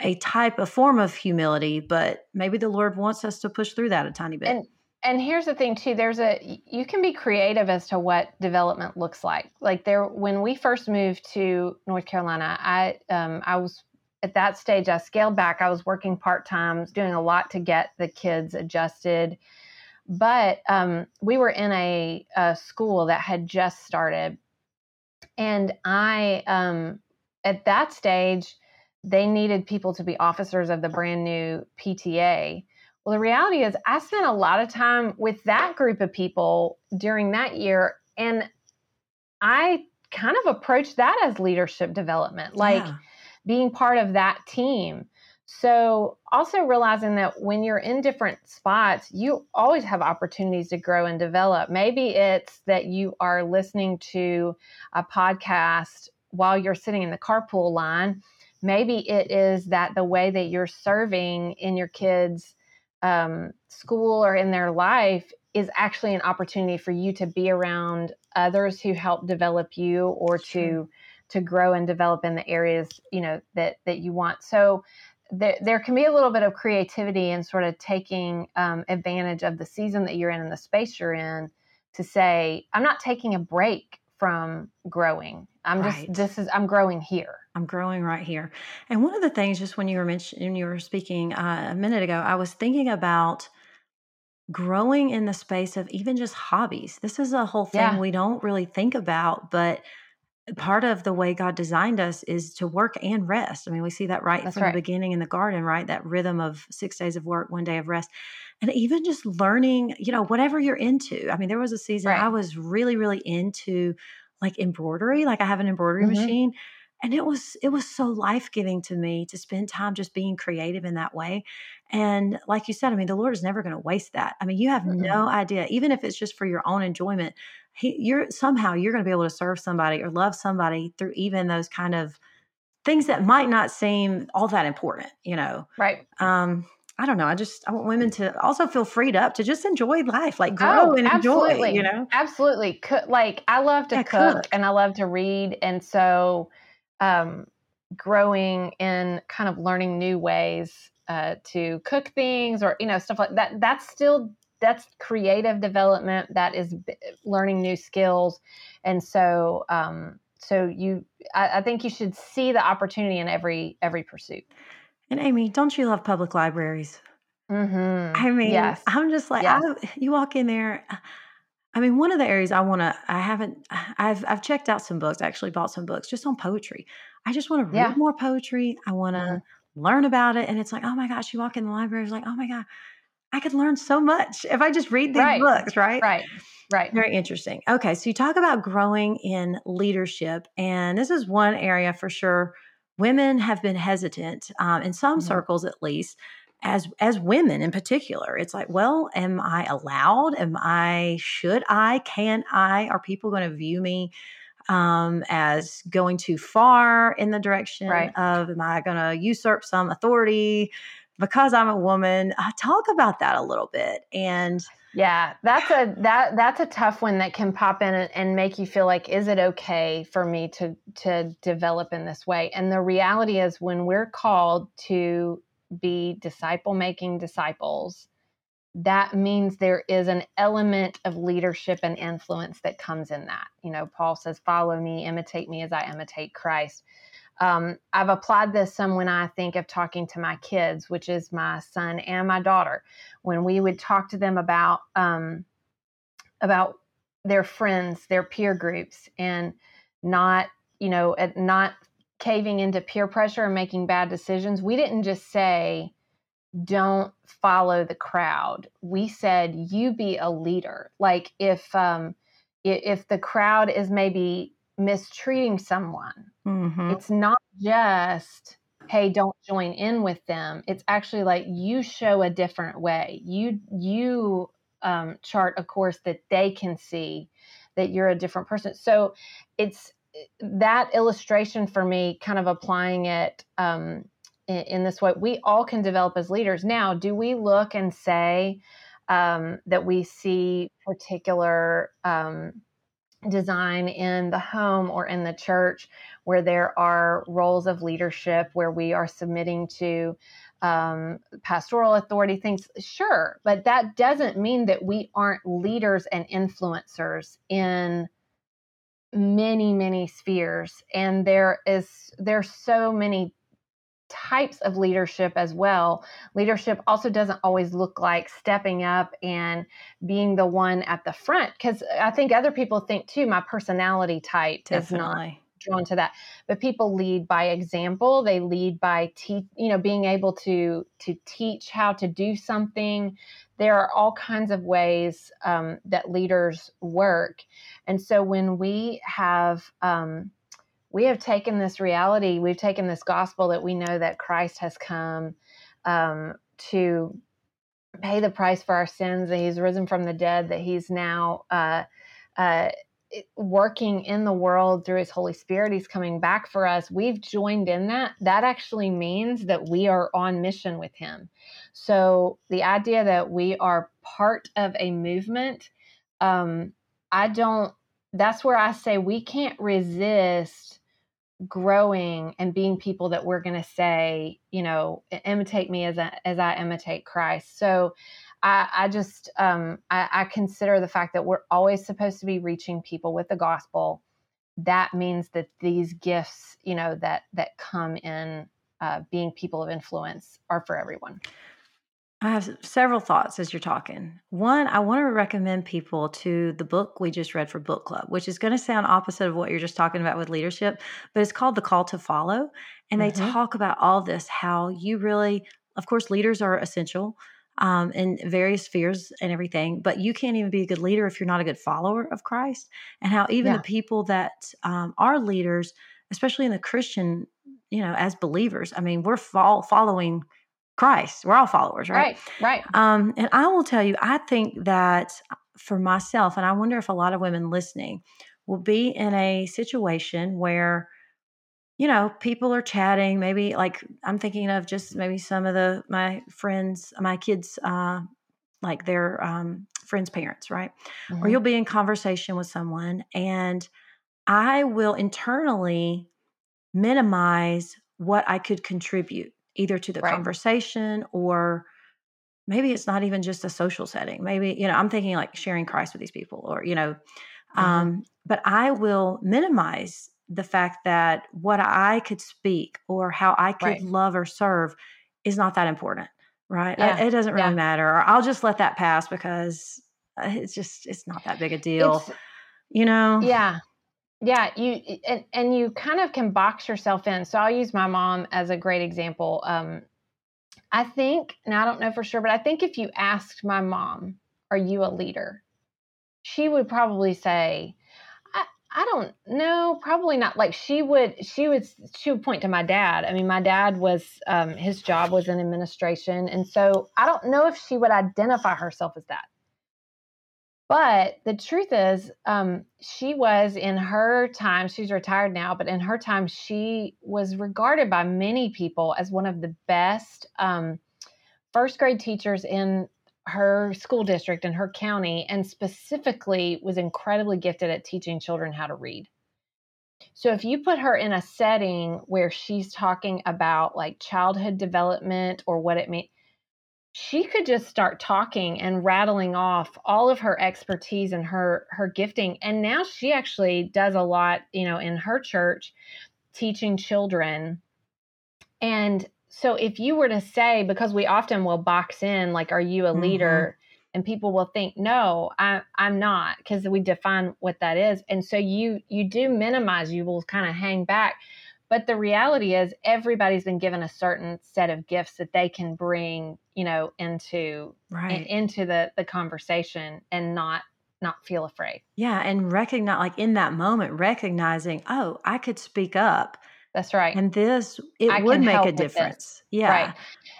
a type of form of humility but maybe the lord wants us to push through that a tiny bit and and here's the thing too there's a you can be creative as to what development looks like like there when we first moved to north carolina i um i was at that stage, I scaled back. I was working part time, doing a lot to get the kids adjusted. But um, we were in a, a, school that had just started. And I, um, at that stage, they needed people to be officers of the brand new PTA. Well, the reality is, I spent a lot of time with that group of people during that year. And I kind of approached that as leadership development. Like, yeah being part of that team. So, also realizing that when you're in different spots, you always have opportunities to grow and develop. Maybe it's that you are listening to a podcast while you're sitting in the carpool line. Maybe it is that the way that you're serving in your kids' um, school or in their life is actually an opportunity for you to be around others who help develop you or to to grow and develop in the areas you know that that you want. So there, there can be a little bit of creativity in sort of taking um, advantage of the season that you're in and the space you're in to say i'm not taking a break from growing. I'm right. just this is i'm growing here. I'm growing right here. And one of the things just when you were mentioning you were speaking uh, a minute ago i was thinking about growing in the space of even just hobbies. This is a whole thing yeah. we don't really think about but part of the way God designed us is to work and rest. I mean, we see that right That's from right. the beginning in the garden, right? That rhythm of six days of work, one day of rest. And even just learning, you know, whatever you're into. I mean, there was a season right. I was really, really into like embroidery. Like I have an embroidery mm-hmm. machine. And it was it was so life-giving to me to spend time just being creative in that way. And like you said, I mean, the Lord is never going to waste that. I mean, you have mm-hmm. no idea, even if it's just for your own enjoyment, he, you're somehow you're going to be able to serve somebody or love somebody through even those kind of things that might not seem all that important, you know. Right. Um, I don't know. I just I want women to also feel freed up to just enjoy life, like grow oh, and absolutely. enjoy. You know, absolutely. Cook like I love to yeah, cook, cook, and I love to read, and so um, growing in kind of learning new ways uh, to cook things or you know stuff like that. That's still that's creative development that is learning new skills and so um, so you I, I, think you should see the opportunity in every every pursuit and amy don't you love public libraries mm-hmm. i mean yes. i'm just like yes. I, you walk in there i mean one of the areas i want to i haven't i've i've checked out some books actually bought some books just on poetry i just want to read yeah. more poetry i want to mm-hmm. learn about it and it's like oh my gosh you walk in the library it's like oh my god I could learn so much if I just read these right. books, right? Right. Right. Very interesting. Okay. So you talk about growing in leadership, and this is one area for sure women have been hesitant, um, in some mm-hmm. circles at least, as as women in particular. It's like, well, am I allowed? Am I, should I, can I? Are people going to view me? um, as going too far in the direction right. of am I going to usurp some authority? Because I'm a woman, uh, talk about that a little bit. And yeah, that's a that that's a tough one that can pop in and, and, make you feel like, is it okay for me to to develop in this way? And the reality is, when we're called to be disciple making disciples, that means there is an element of leadership and influence that comes in that. You know, Paul says, "Follow me, imitate me as I imitate Christ." Um, I've applied this some when I think of talking to my kids, which is my son and my daughter. When we would talk to them about um, about their friends, their peer groups, and not, you know, not caving into peer pressure and making bad decisions. We didn't just say, don't follow the crowd. We said, you be a leader. Like if, um, if the crowd is maybe mistreating someone, mm-hmm. it's not just, hey don't join in with them it's actually like you show a different way you you um, chart a course that they can see that you're a different person. So it's that illustration for me, kind of applying it um, in, in, this way. We all can develop as leaders. Now, do we look and say um, that we see particular um, design in the home or in the church where there are roles of leadership where we are submitting to um, pastoral authority things, sure, but that doesn't mean that we aren't leaders and influencers in many, many spheres. And there is there's so many types of leadership as well. Leadership also doesn't always look like stepping up and being the one at the front because I think other people think too my personality type Definitely. is not drawn to that but people lead by example they lead by te- you know being able to to teach how to do something there are all kinds of ways um, that leaders work and so when we have um, we have taken this reality we've taken this gospel that we know that christ has come um, to pay the price for our sins that he's risen from the dead that he's now uh, uh, working in the world through his holy spirit. He's coming back for us. We've joined in that. That actually means that we are on mission with him. So the idea that we are part of a movement um i don't that's where i say we can't resist growing and being people that we're going to say you know imitate me as a, as i imitate christ so I, I just um, I, I consider the fact that we're always supposed to be reaching people with the gospel. That means that these gifts, you know, that that come in uh, being people of influence, are for everyone. I have several thoughts as you're talking. One, I want to recommend people to the book we just read for book club, which is going to sound opposite of what you're just talking about with leadership, but it's called The Call to Follow. And mm-hmm. they talk about all this how you really, of course, leaders are essential um, in various spheres and everything. But you can't even be a good leader if you're not a good follower of Christ. And how even yeah. the people that um, are leaders, especially in the Christian, you know, as believers, I mean, we're fo- following Christ. We're all followers, right? Right. Right. Um, and I will tell you, I think that for myself, and I wonder if a lot of women listening will be in a situation where you know, people are chatting. Maybe like I'm thinking of just maybe some of the my friends, my kids, uh, like their um, friends' parents, right? Mm-hmm. Or you'll be in conversation with someone, and I will internally minimize what I could contribute either to the right. conversation or maybe it's not even just a social setting. Maybe, you know, I'm thinking like sharing Christ with these people or, you know, mm-hmm. um, but I will minimize the fact that what I could speak or how I could right. love or serve is not that important, right? Yeah. It doesn't really yeah. matter. Or I'll just let that pass because uh, it's just it's not that big a deal, it's, you know? Yeah. Yeah, you and, and you kind of can box yourself in. So I'll use my mom as a great example. Um, I think, now I don't know for sure, but I think if you asked my mom, "Are you a leader?" she would probably say, I don't know, probably not. Like she would, she would, she would point to my dad. I mean, my dad was, um, his job was in administration, and so I don't know if she would identify herself as that. But the truth is, um, she was in her time. She's retired now, but in her time, she was regarded by many people as one of the best um, first grade teachers in her school district and her county, and specifically was incredibly gifted at teaching children how to read. So if you put her in a setting where she's talking about like childhood development or what it means, she could just start talking and rattling off all of her expertise and her her gifting. And now she actually does a lot you know in her church teaching children. And so if you were to say because we often will box in like are you a mm-hmm. leader? and people will think no I, i'm not because we define what that is. And so you you do minimize you will kind of hang back but the reality is everybody's been given a certain set of gifts that they can bring you know into right. into the the conversation and not not feel afraid yeah and recognize like in that moment recognizing oh i could speak up that's right. And this it I would make a difference. Yeah. Right.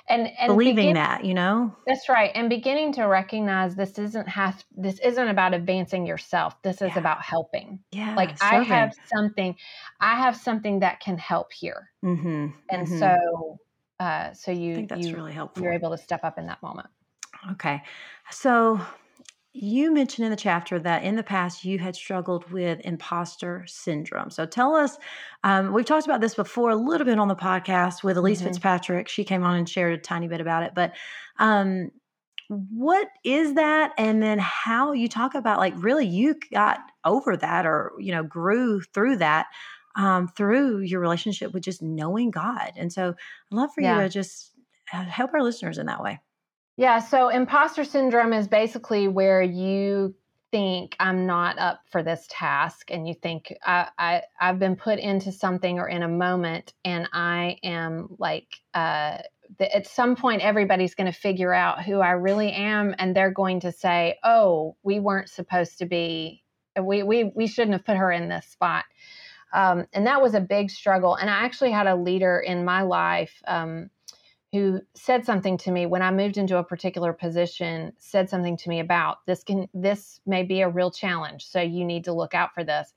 And, and believing begin, that, you know? That's right. And beginning to recognize this isn't have this isn't about advancing yourself. This is yeah. about helping. Yeah. Like serving. I have something I have something that can help here. Mm-hmm. And mm-hmm. so uh so you that's you, really helpful. You're able to step up in that moment. Okay. So you mentioned in the chapter that in the past you had struggled with imposter syndrome. So tell us, um, we've talked about this before a little bit on the podcast with Elyse mm-hmm. Fitzpatrick. She came on and shared a tiny bit about it. But um, what is that? And then how you talk about like really you got over that or, you know, grew through that um, through your relationship with just knowing God. And so I'd love for yeah. you to just uh, help our listeners in that way. Yeah, so imposter syndrome is basically where you think I'm not up for this task and you think I, I I've been put into something or in a moment and I am like uh at some point everybody's going to figure out who I really am and they're going to say, "Oh, we weren't supposed to be we we we shouldn't have put her in this spot." Um, and that was a big struggle. And I actually had a leader in my life um, who said something to me when I moved into a particular position, said something to me about this can this may be a real challenge. So you need to look out for this.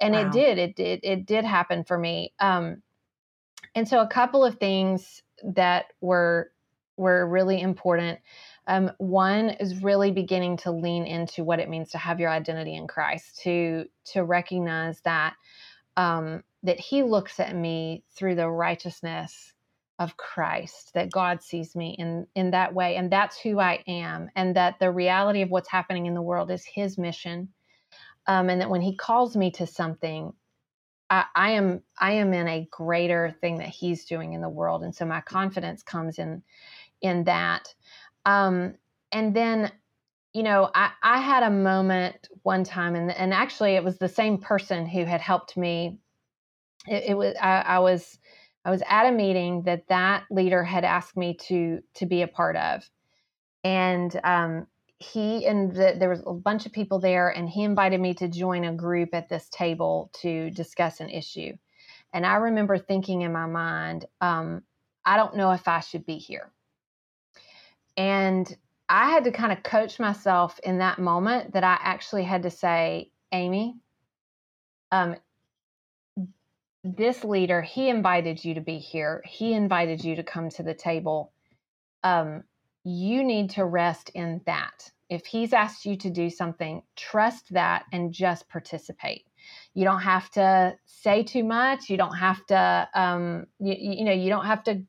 And wow. it did. It did it did happen for me. Um, and so a couple of things that were were really important. Um, one is really beginning to lean into what it means to have your identity in Christ, to to recognize that um, that He looks at me through the righteousness of Christ, that God sees me in, in that way. And that's who I am. And that the reality of what's happening in the world is his mission. Um, and that when he calls me to something, I, I, am I am in a greater thing that he's doing in the world. And so my confidence comes in in that. Um, and then, you know, I, I had a moment one time and and actually it was the same person who had helped me. It, it was I, I was I was at a meeting that that leader had asked me to to be a part of, and um, he and the, there was a bunch of people there, and he invited me to join a group at this table to discuss an issue. And I remember thinking in my mind, um, I don't know if I should be here. And I had to kind of coach myself in that moment that I actually had to say, Amy, um, this leader, he invited you to be here. He invited you to come to the table. Um, you need to rest in that. If he's asked you to do something, trust that and just participate. You don't have to say too much. You don't have to, um, you, you know, you don't have to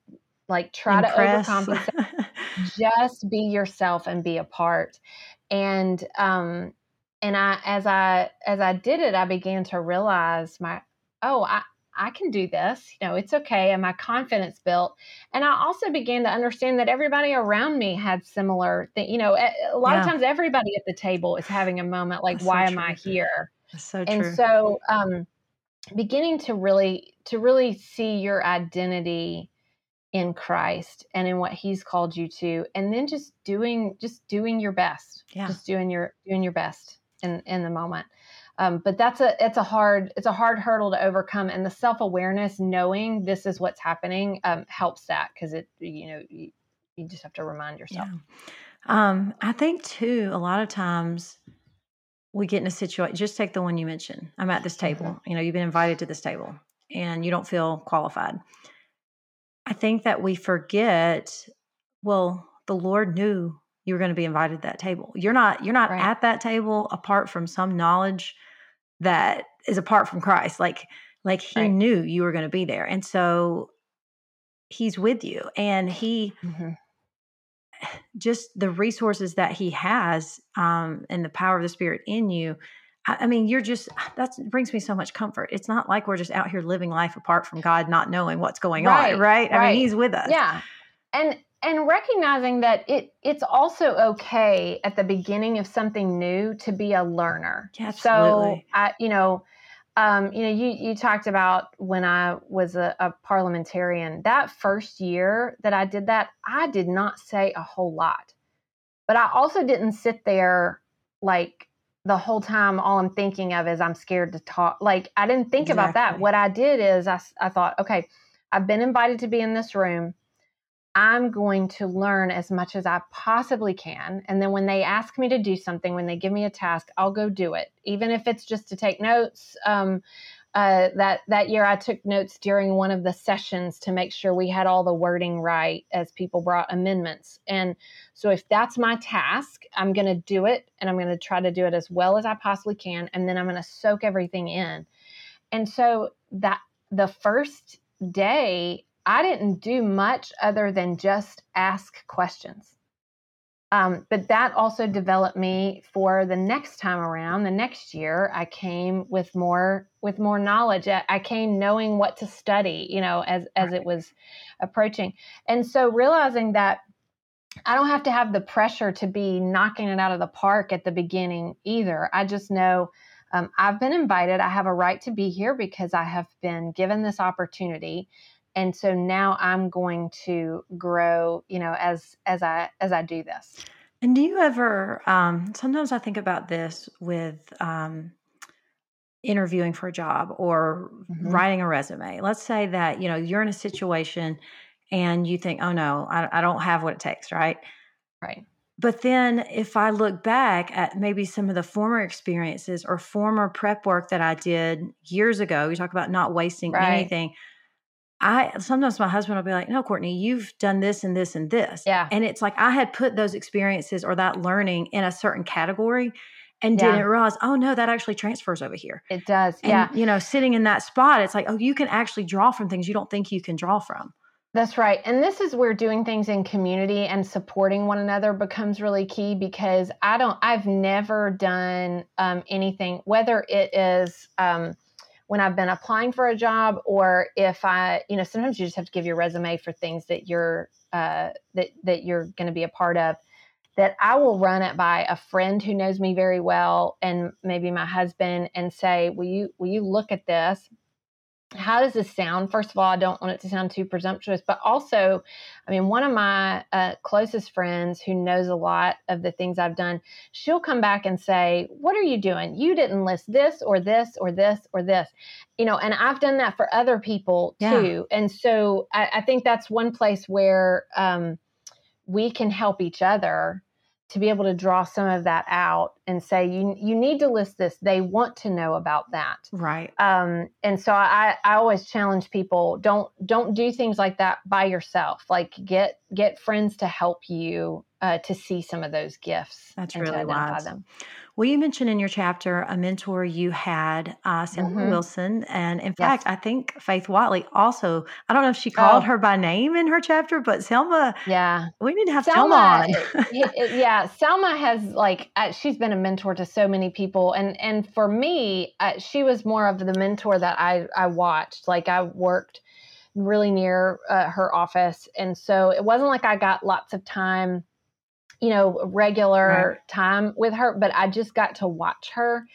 like try Impress. to overcompensate. just be yourself and be a part. And um, and I, as I as I did it, I began to realize my, oh, I I can do this. You know, it's okay. And my confidence built. And I also began to understand that everybody around me had similar thing. You know, a lot yeah. of times everybody at the table is having a moment like, That's why so am I here? That's so true. And so, um, beginning to really to really see your identity in Christ and in what he's called you to and then just doing just doing your best yeah. just doing your doing your best in in the moment um, but that's a it's a hard it's a hard hurdle to overcome, and the self awareness, knowing this is what's happening, um, helps that because it you know you, you, just have to remind yourself. Yeah. Um, I think too a lot of times we get in a situation. Just take the one you mentioned. I'm at this table. Mm-hmm. You know, you've been invited to this table, and you don't feel qualified. I think that we forget. Well, the Lord knew you were going to be invited to that table. You're not you're not right. at that table apart from some knowledge that is apart from Christ. Like like he right. knew you were going to be there. And so he's with you and he mm-hmm. just the resources that he has um and the power of the spirit in you I, I mean, you're just that brings me so much comfort. It's not like we're just out here living life apart from God, not knowing what's going right, on, right? right? I mean, He's with us. Yeah, and and recognizing that it it's also okay at the beginning of something new to be a learner. Yeah, absolutely. So I, you know, um, you know, you you talked about when I was a, a parliamentarian. That first year that I did that, I did not say a whole lot, but I also didn't sit there like the whole time. All I'm thinking of is I'm scared to talk. Like I didn't think exactly. about that. What I did is I I thought, okay, I've been invited to be in this room. I'm going to learn as much as I possibly can. And then when they ask me to do something, when they give me a task, I'll go do it, even if it's just to take notes. Um, uh, that that year, I took notes during one of the sessions to make sure we had all the wording right as people brought amendments. And so, if that's my task, I'm going to do it, and I'm going to try to do it as well as I possibly can, and then I'm going to soak everything in. And so that the first day I didn't do much other than just ask questions. Um, but that also developed me for the next time around. The next year, I came with more with more knowledge. I came knowing what to study, you know, as as it was approaching, and so realizing that I don't have to have the pressure to be knocking it out of the park at the beginning either. I just know um, I've been invited. I have a right to be here because I have been given this opportunity and so now i'm going to grow you know as as i as i do this and do you ever um, sometimes i think about this with um, interviewing for a job or mm-hmm. writing a resume let's say that you know you're in a situation and you think oh no I, I don't have what it takes right right but then if I look back at maybe some of the former experiences or former prep work that I did years ago, we talk about not wasting right. anything. I sometimes my husband will be like, "No, Courtney, you've done this and this and this." Yeah, and it's like I had put those experiences or that learning in a certain category, and yeah. didn't realize, oh no, that actually transfers over here. It does. And, yeah, you know, sitting in that spot, it's like, oh, you can actually draw from things you don't think you can draw from. That's right. And this is where doing things in community and supporting one another becomes really key because I don't, I've never done um, anything, whether it is, um, when I've been applying for a job, or if I, you know, sometimes you just have to give your resume for things that you're uh, that that you're going to be a part of. That I will run it by a friend who knows me very well, and maybe my husband, and say, "Will you will you look at this?" How does this sound? First of all, I don't want it to sound too presumptuous, but also, I mean, one of my uh, closest friends who knows a lot of the things I've done, she'll come back and say, What are you doing? You didn't list this or this or this or this. You know, and I've done that for other people too. Yeah. And so I, I, think that's one place where um, we can help each other to be able to draw some of that out and say you you need to list this they want to know about that right um, and so i i always challenge people don't don't do things like that by yourself like get get friends to help you uh, to see some of those gifts that's really wise them. Well, you mentioned in your chapter a mentor you had, uh, Selma mm-hmm. Wilson. And in yes. fact, I think Faith Whatley also, I don't know if she called oh. her by name in her chapter, but Selma, yeah, we need to have Selma, Selma on. yeah, Selma has like, uh, she's been a mentor to so many people. And, and for me, uh, she was more of the mentor that I, I watched. Like I worked really near uh, her office. And so it wasn't like I got lots of time you know, regular right. time with her, but I just got to watch her.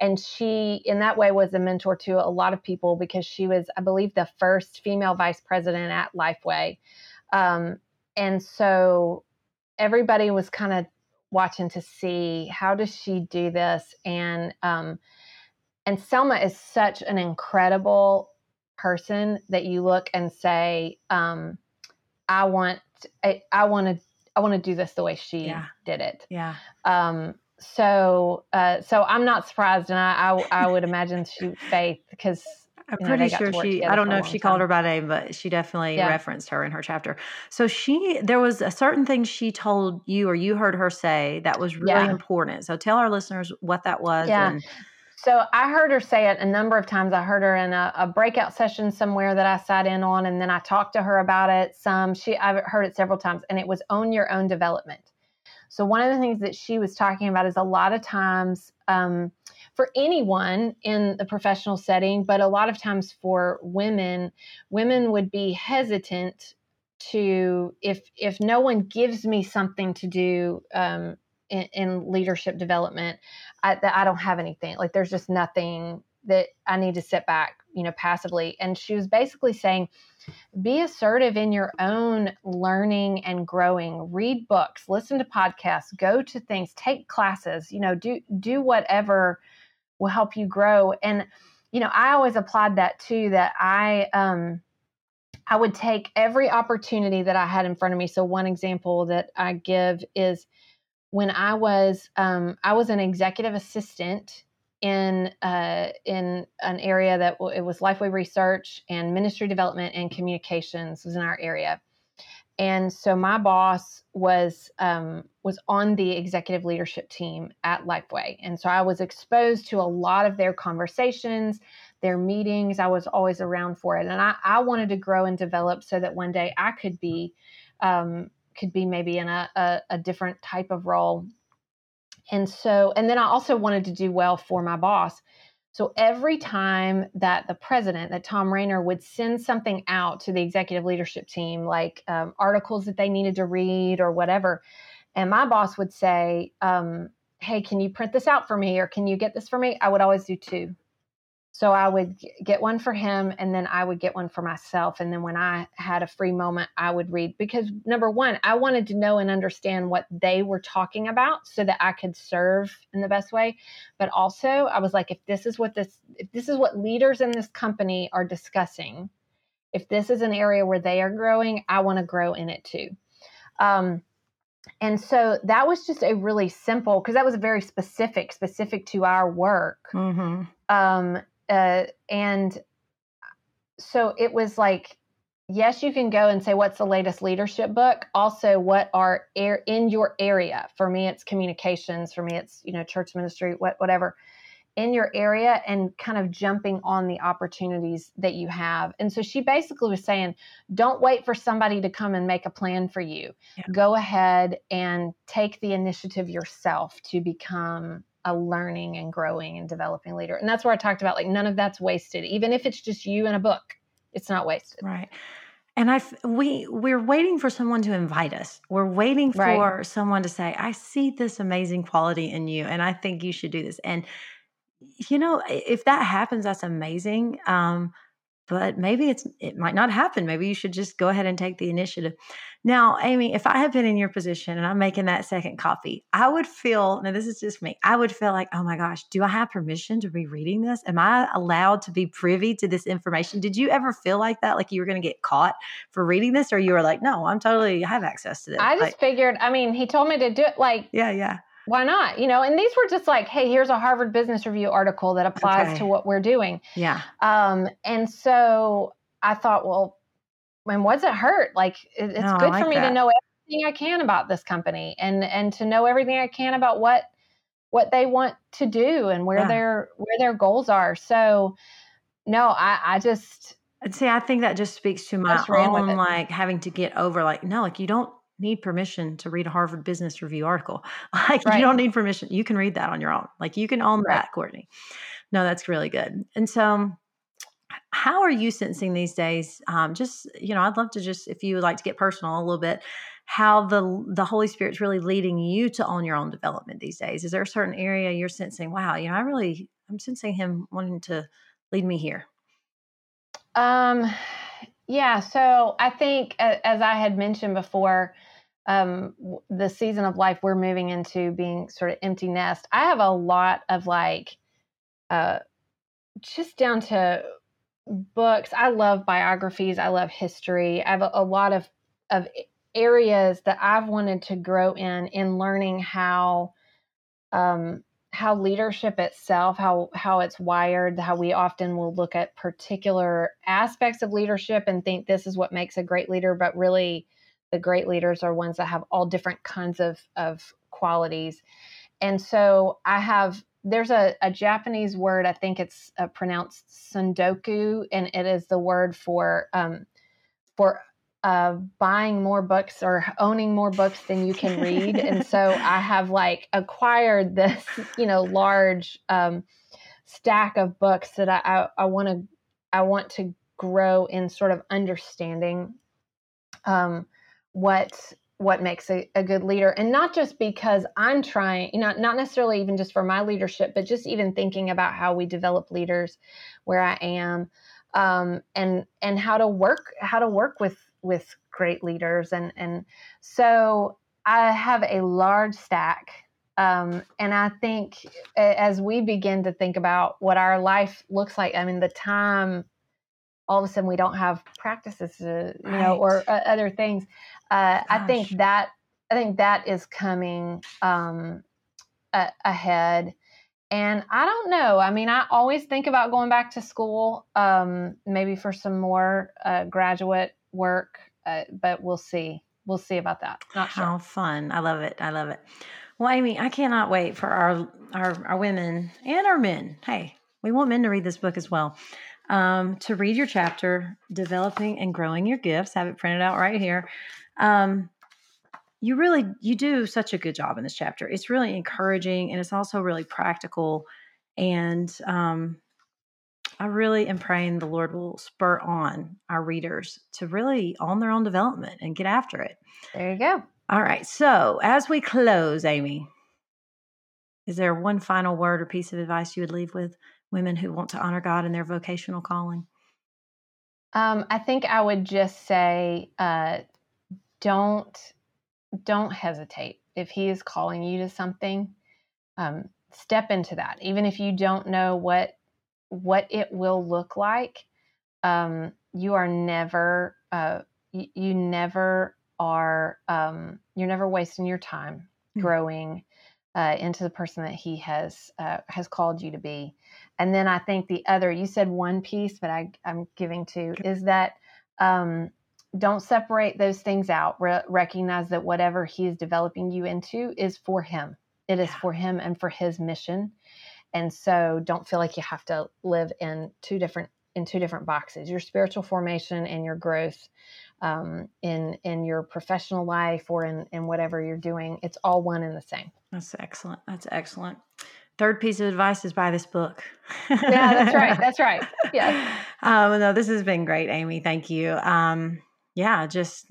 And she, in that way, was a mentor to a lot of people because she was, I believe, the first female vice president at Lifeway. Um, and so everybody was kind of watching to see how does she do this and um, and Selma is such an incredible person that you look and say um, I want I, I want to I want to do this the way she yeah. did it. Yeah. Um, so, uh, so I'm not surprised, and I, I, I would imagine she Faith because I'm know, pretty sure she. I don't know if she time. called her by name, but she definitely yeah. referenced her in her chapter. So she, there was a certain thing she told you, or you heard her say that was really yeah. important. So tell our listeners what that was. Yeah. And, so I heard her say it a number of times. I heard her in a, a, breakout session somewhere that I sat in on, and then I talked to her about it some. She I've heard it several times, and it was own your own development. So one of the things that she was talking about is a lot of times um, for anyone in the professional setting, but a lot of times for women, women would be hesitant to if if no one gives me something to do um, in, in, leadership development, I, I don't have anything. Like there's just nothing that I need to sit back, you know, passively. And she was basically saying, be assertive in your own learning and growing. Read books, listen to podcasts, go to things, take classes. You know, do do whatever will help you grow. And you know, I always applied that too. That I um I would take every opportunity that I had in front of me. So one example that I give is when I was um, I was an executive assistant in uh, in an area that w- it was Lifeway Research and Ministry Development and Communications was in our area, and so my boss was um, was on the executive leadership team at Lifeway, and so I was exposed to a lot of their conversations, their meetings. I was always around for it, and I, I wanted to grow and develop so that one day I could be um, could be maybe in a, a, a different type of role. And so, and then I also wanted to do well for my boss. So every time that the president, that Tom Rainer, would send something out to the executive leadership team, like um, articles that they needed to read or whatever, and my boss would say, um, "Hey, can you print this out for me, or can you get this for me?" I would always do two. So I would get one for him and then I would get one for myself. And then when I had a free moment, I would read because number one, I wanted to know and understand what they were talking about so that I could serve in the best way. But also I was like, if this is what this, if this is what leaders in this company are discussing, if this is an area where they are growing, I want to grow in it too. Um, and so that was just a really simple because that was very specific specific to our work mm-hmm. um, uh, and so it was like yes you can go and say what's the latest leadership book? Also what are air in your area for me it's communications for me it's you know church ministry what, whatever in your area and kind of jumping on the opportunities that you have. And so she basically was saying don't wait for somebody to come and make a plan for you. Yeah. go ahead and take the initiative yourself to become a learning and growing and developing leader. And that's where I talked about like none of that's wasted. Even if it's just you and a book, it's not wasted. Right. And I we we're waiting for someone to invite us. We're waiting for right. someone to say, "I see this amazing quality in you and I think you should do this." And you know, if that happens that's amazing. Um but maybe it's it might not happen. Maybe you should just go ahead and take the initiative. Now, Amy, if I had been in your position and I'm making that second coffee, I would feel now this is just me. I would feel like, oh my gosh, do I have permission to be reading this? Am I allowed to be privy to this information? Did you ever feel like that, like you were going to get caught for reading this, or you were like, no, I'm totally I have access to this? I just like, figured. I mean, he told me to do it. Like, yeah, yeah why not? You know, and these were just like, hey, here's a Harvard Business Review article that applies okay. to what we're doing. Yeah. Um, and so I thought, well, when what's it hurt? Like, it, it's no, good like for me that. to know everything I can about this company and and to know everything I can about what what they want to do and where yeah. their where their goals are. So, no, I I just. See, I think that just speaks to my own like having to get over like no, like you don't need permission to read a Harvard Business Review article. Like right. you don't need permission. You can read that on your own. Like you can own right. that, Courtney. No, that's really good. And so how are you sensing these days? Um, just, you know, I'd love to just, if you would like to get personal a little bit, how the the Holy Spirit's really leading you to own your own development these days. Is there a certain area you're sensing, wow, you know, I really I'm sensing him wanting to lead me here? Um yeah, so I think as I had mentioned before, um, the season of life we're moving into being sort of empty nest, I have a lot of like, uh, just down to books. I love biographies. I love history. I have a, a lot of of areas that I've wanted to grow in in learning how um, how leadership itself, how how it's wired, how we often will look at particular aspects of leadership and think this is what makes a great leader, but really the great leaders are ones that have all different kinds of, of qualities. And so I have, there's a, a Japanese word, I think it's uh, pronounced tsundoku, and it is the word for, um, for uh, buying more books or owning more books than you can read. and so I have like acquired this, you know, large um, stack of books that I, I, I want to, I want to grow in sort of understanding um, what what makes a, a, good leader. And not just because i'm trying you know not necessarily even just for my leadership but just even thinking about how we develop leaders where i am um, and and how to work how to work with with great leaders. And and so i have a large stack um, and i think as we begin to think about what our life looks like i mean the time all of a sudden we don't have practices to, you right. know or uh, other things uh, i think that i think that is coming um, a- ahead and I don't know. I mean, I always think about going back to school, um, maybe for some more uh, graduate work, uh, but we'll see. We'll see about that. Not sure. How fun! I love it. I love it. Well, Amy, I cannot wait for our our, our women and our men. Hey, we want men to read this book as well. Um, to read your chapter, developing and growing your gifts. Have it printed out right here. Um, you really you do such a good job in this chapter. It's really encouraging and it's also really practical and um, i really am praying the lord will spur on our readers to really own their own development and get after it. There you go. All right so as we close amy is there one final word or piece of advice you would leave with women who want to honor god in their vocational calling? Um, i think i would just say uh, don't don't hesitate. If he is calling you to something, um, step into that. Even if you don't know what what it will look like, um, you are never uh, you, you, never are um, you're never wasting your time mm-hmm. growing uh, into the person that he has uh, has called you to be. And then I think the other you said one piece, but I, I'm giving to is that um, don't separate those things out. Re- recognize that whatever he is developing you into is for him. It is yeah. for him and for his mission. And so don't feel like you have to live in two different in two different boxes. Your spiritual formation and your growth um, in in your professional life or in in whatever you're doing, it's all one and the same. That's excellent. That's excellent. Third piece of advice is buy this book. yeah, that's right. That's right. Yeah. Um, no, this has been great, Amy. Thank you. Um, yeah, just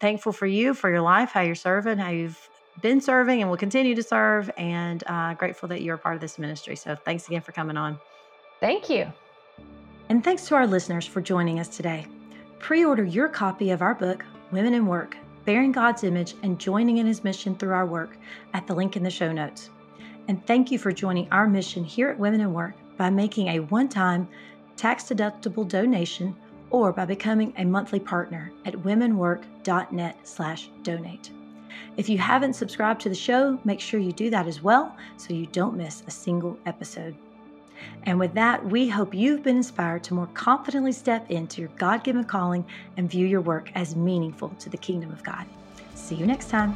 thankful for you, for your life, how you're serving, how you've been serving and will continue to serve, and uh, grateful that you're a part of this ministry. So thanks again for coming on. Thank you. And thanks to our listeners for joining us today. Pre order your copy of our book, Women & Work Bearing God's Image and Joining in His Mission Through Our Work, at the link in the show notes. And thank you for joining our mission here at Women & Work by making a one time tax deductible donation or by becoming a monthly partner at womenwork.net/donate. If you haven't subscribed to the show, make sure you do that as well so you don't miss a single episode. And with that, we hope you've been inspired to more confidently step into your God given calling and view your work as meaningful to the kingdom of God. See you next time.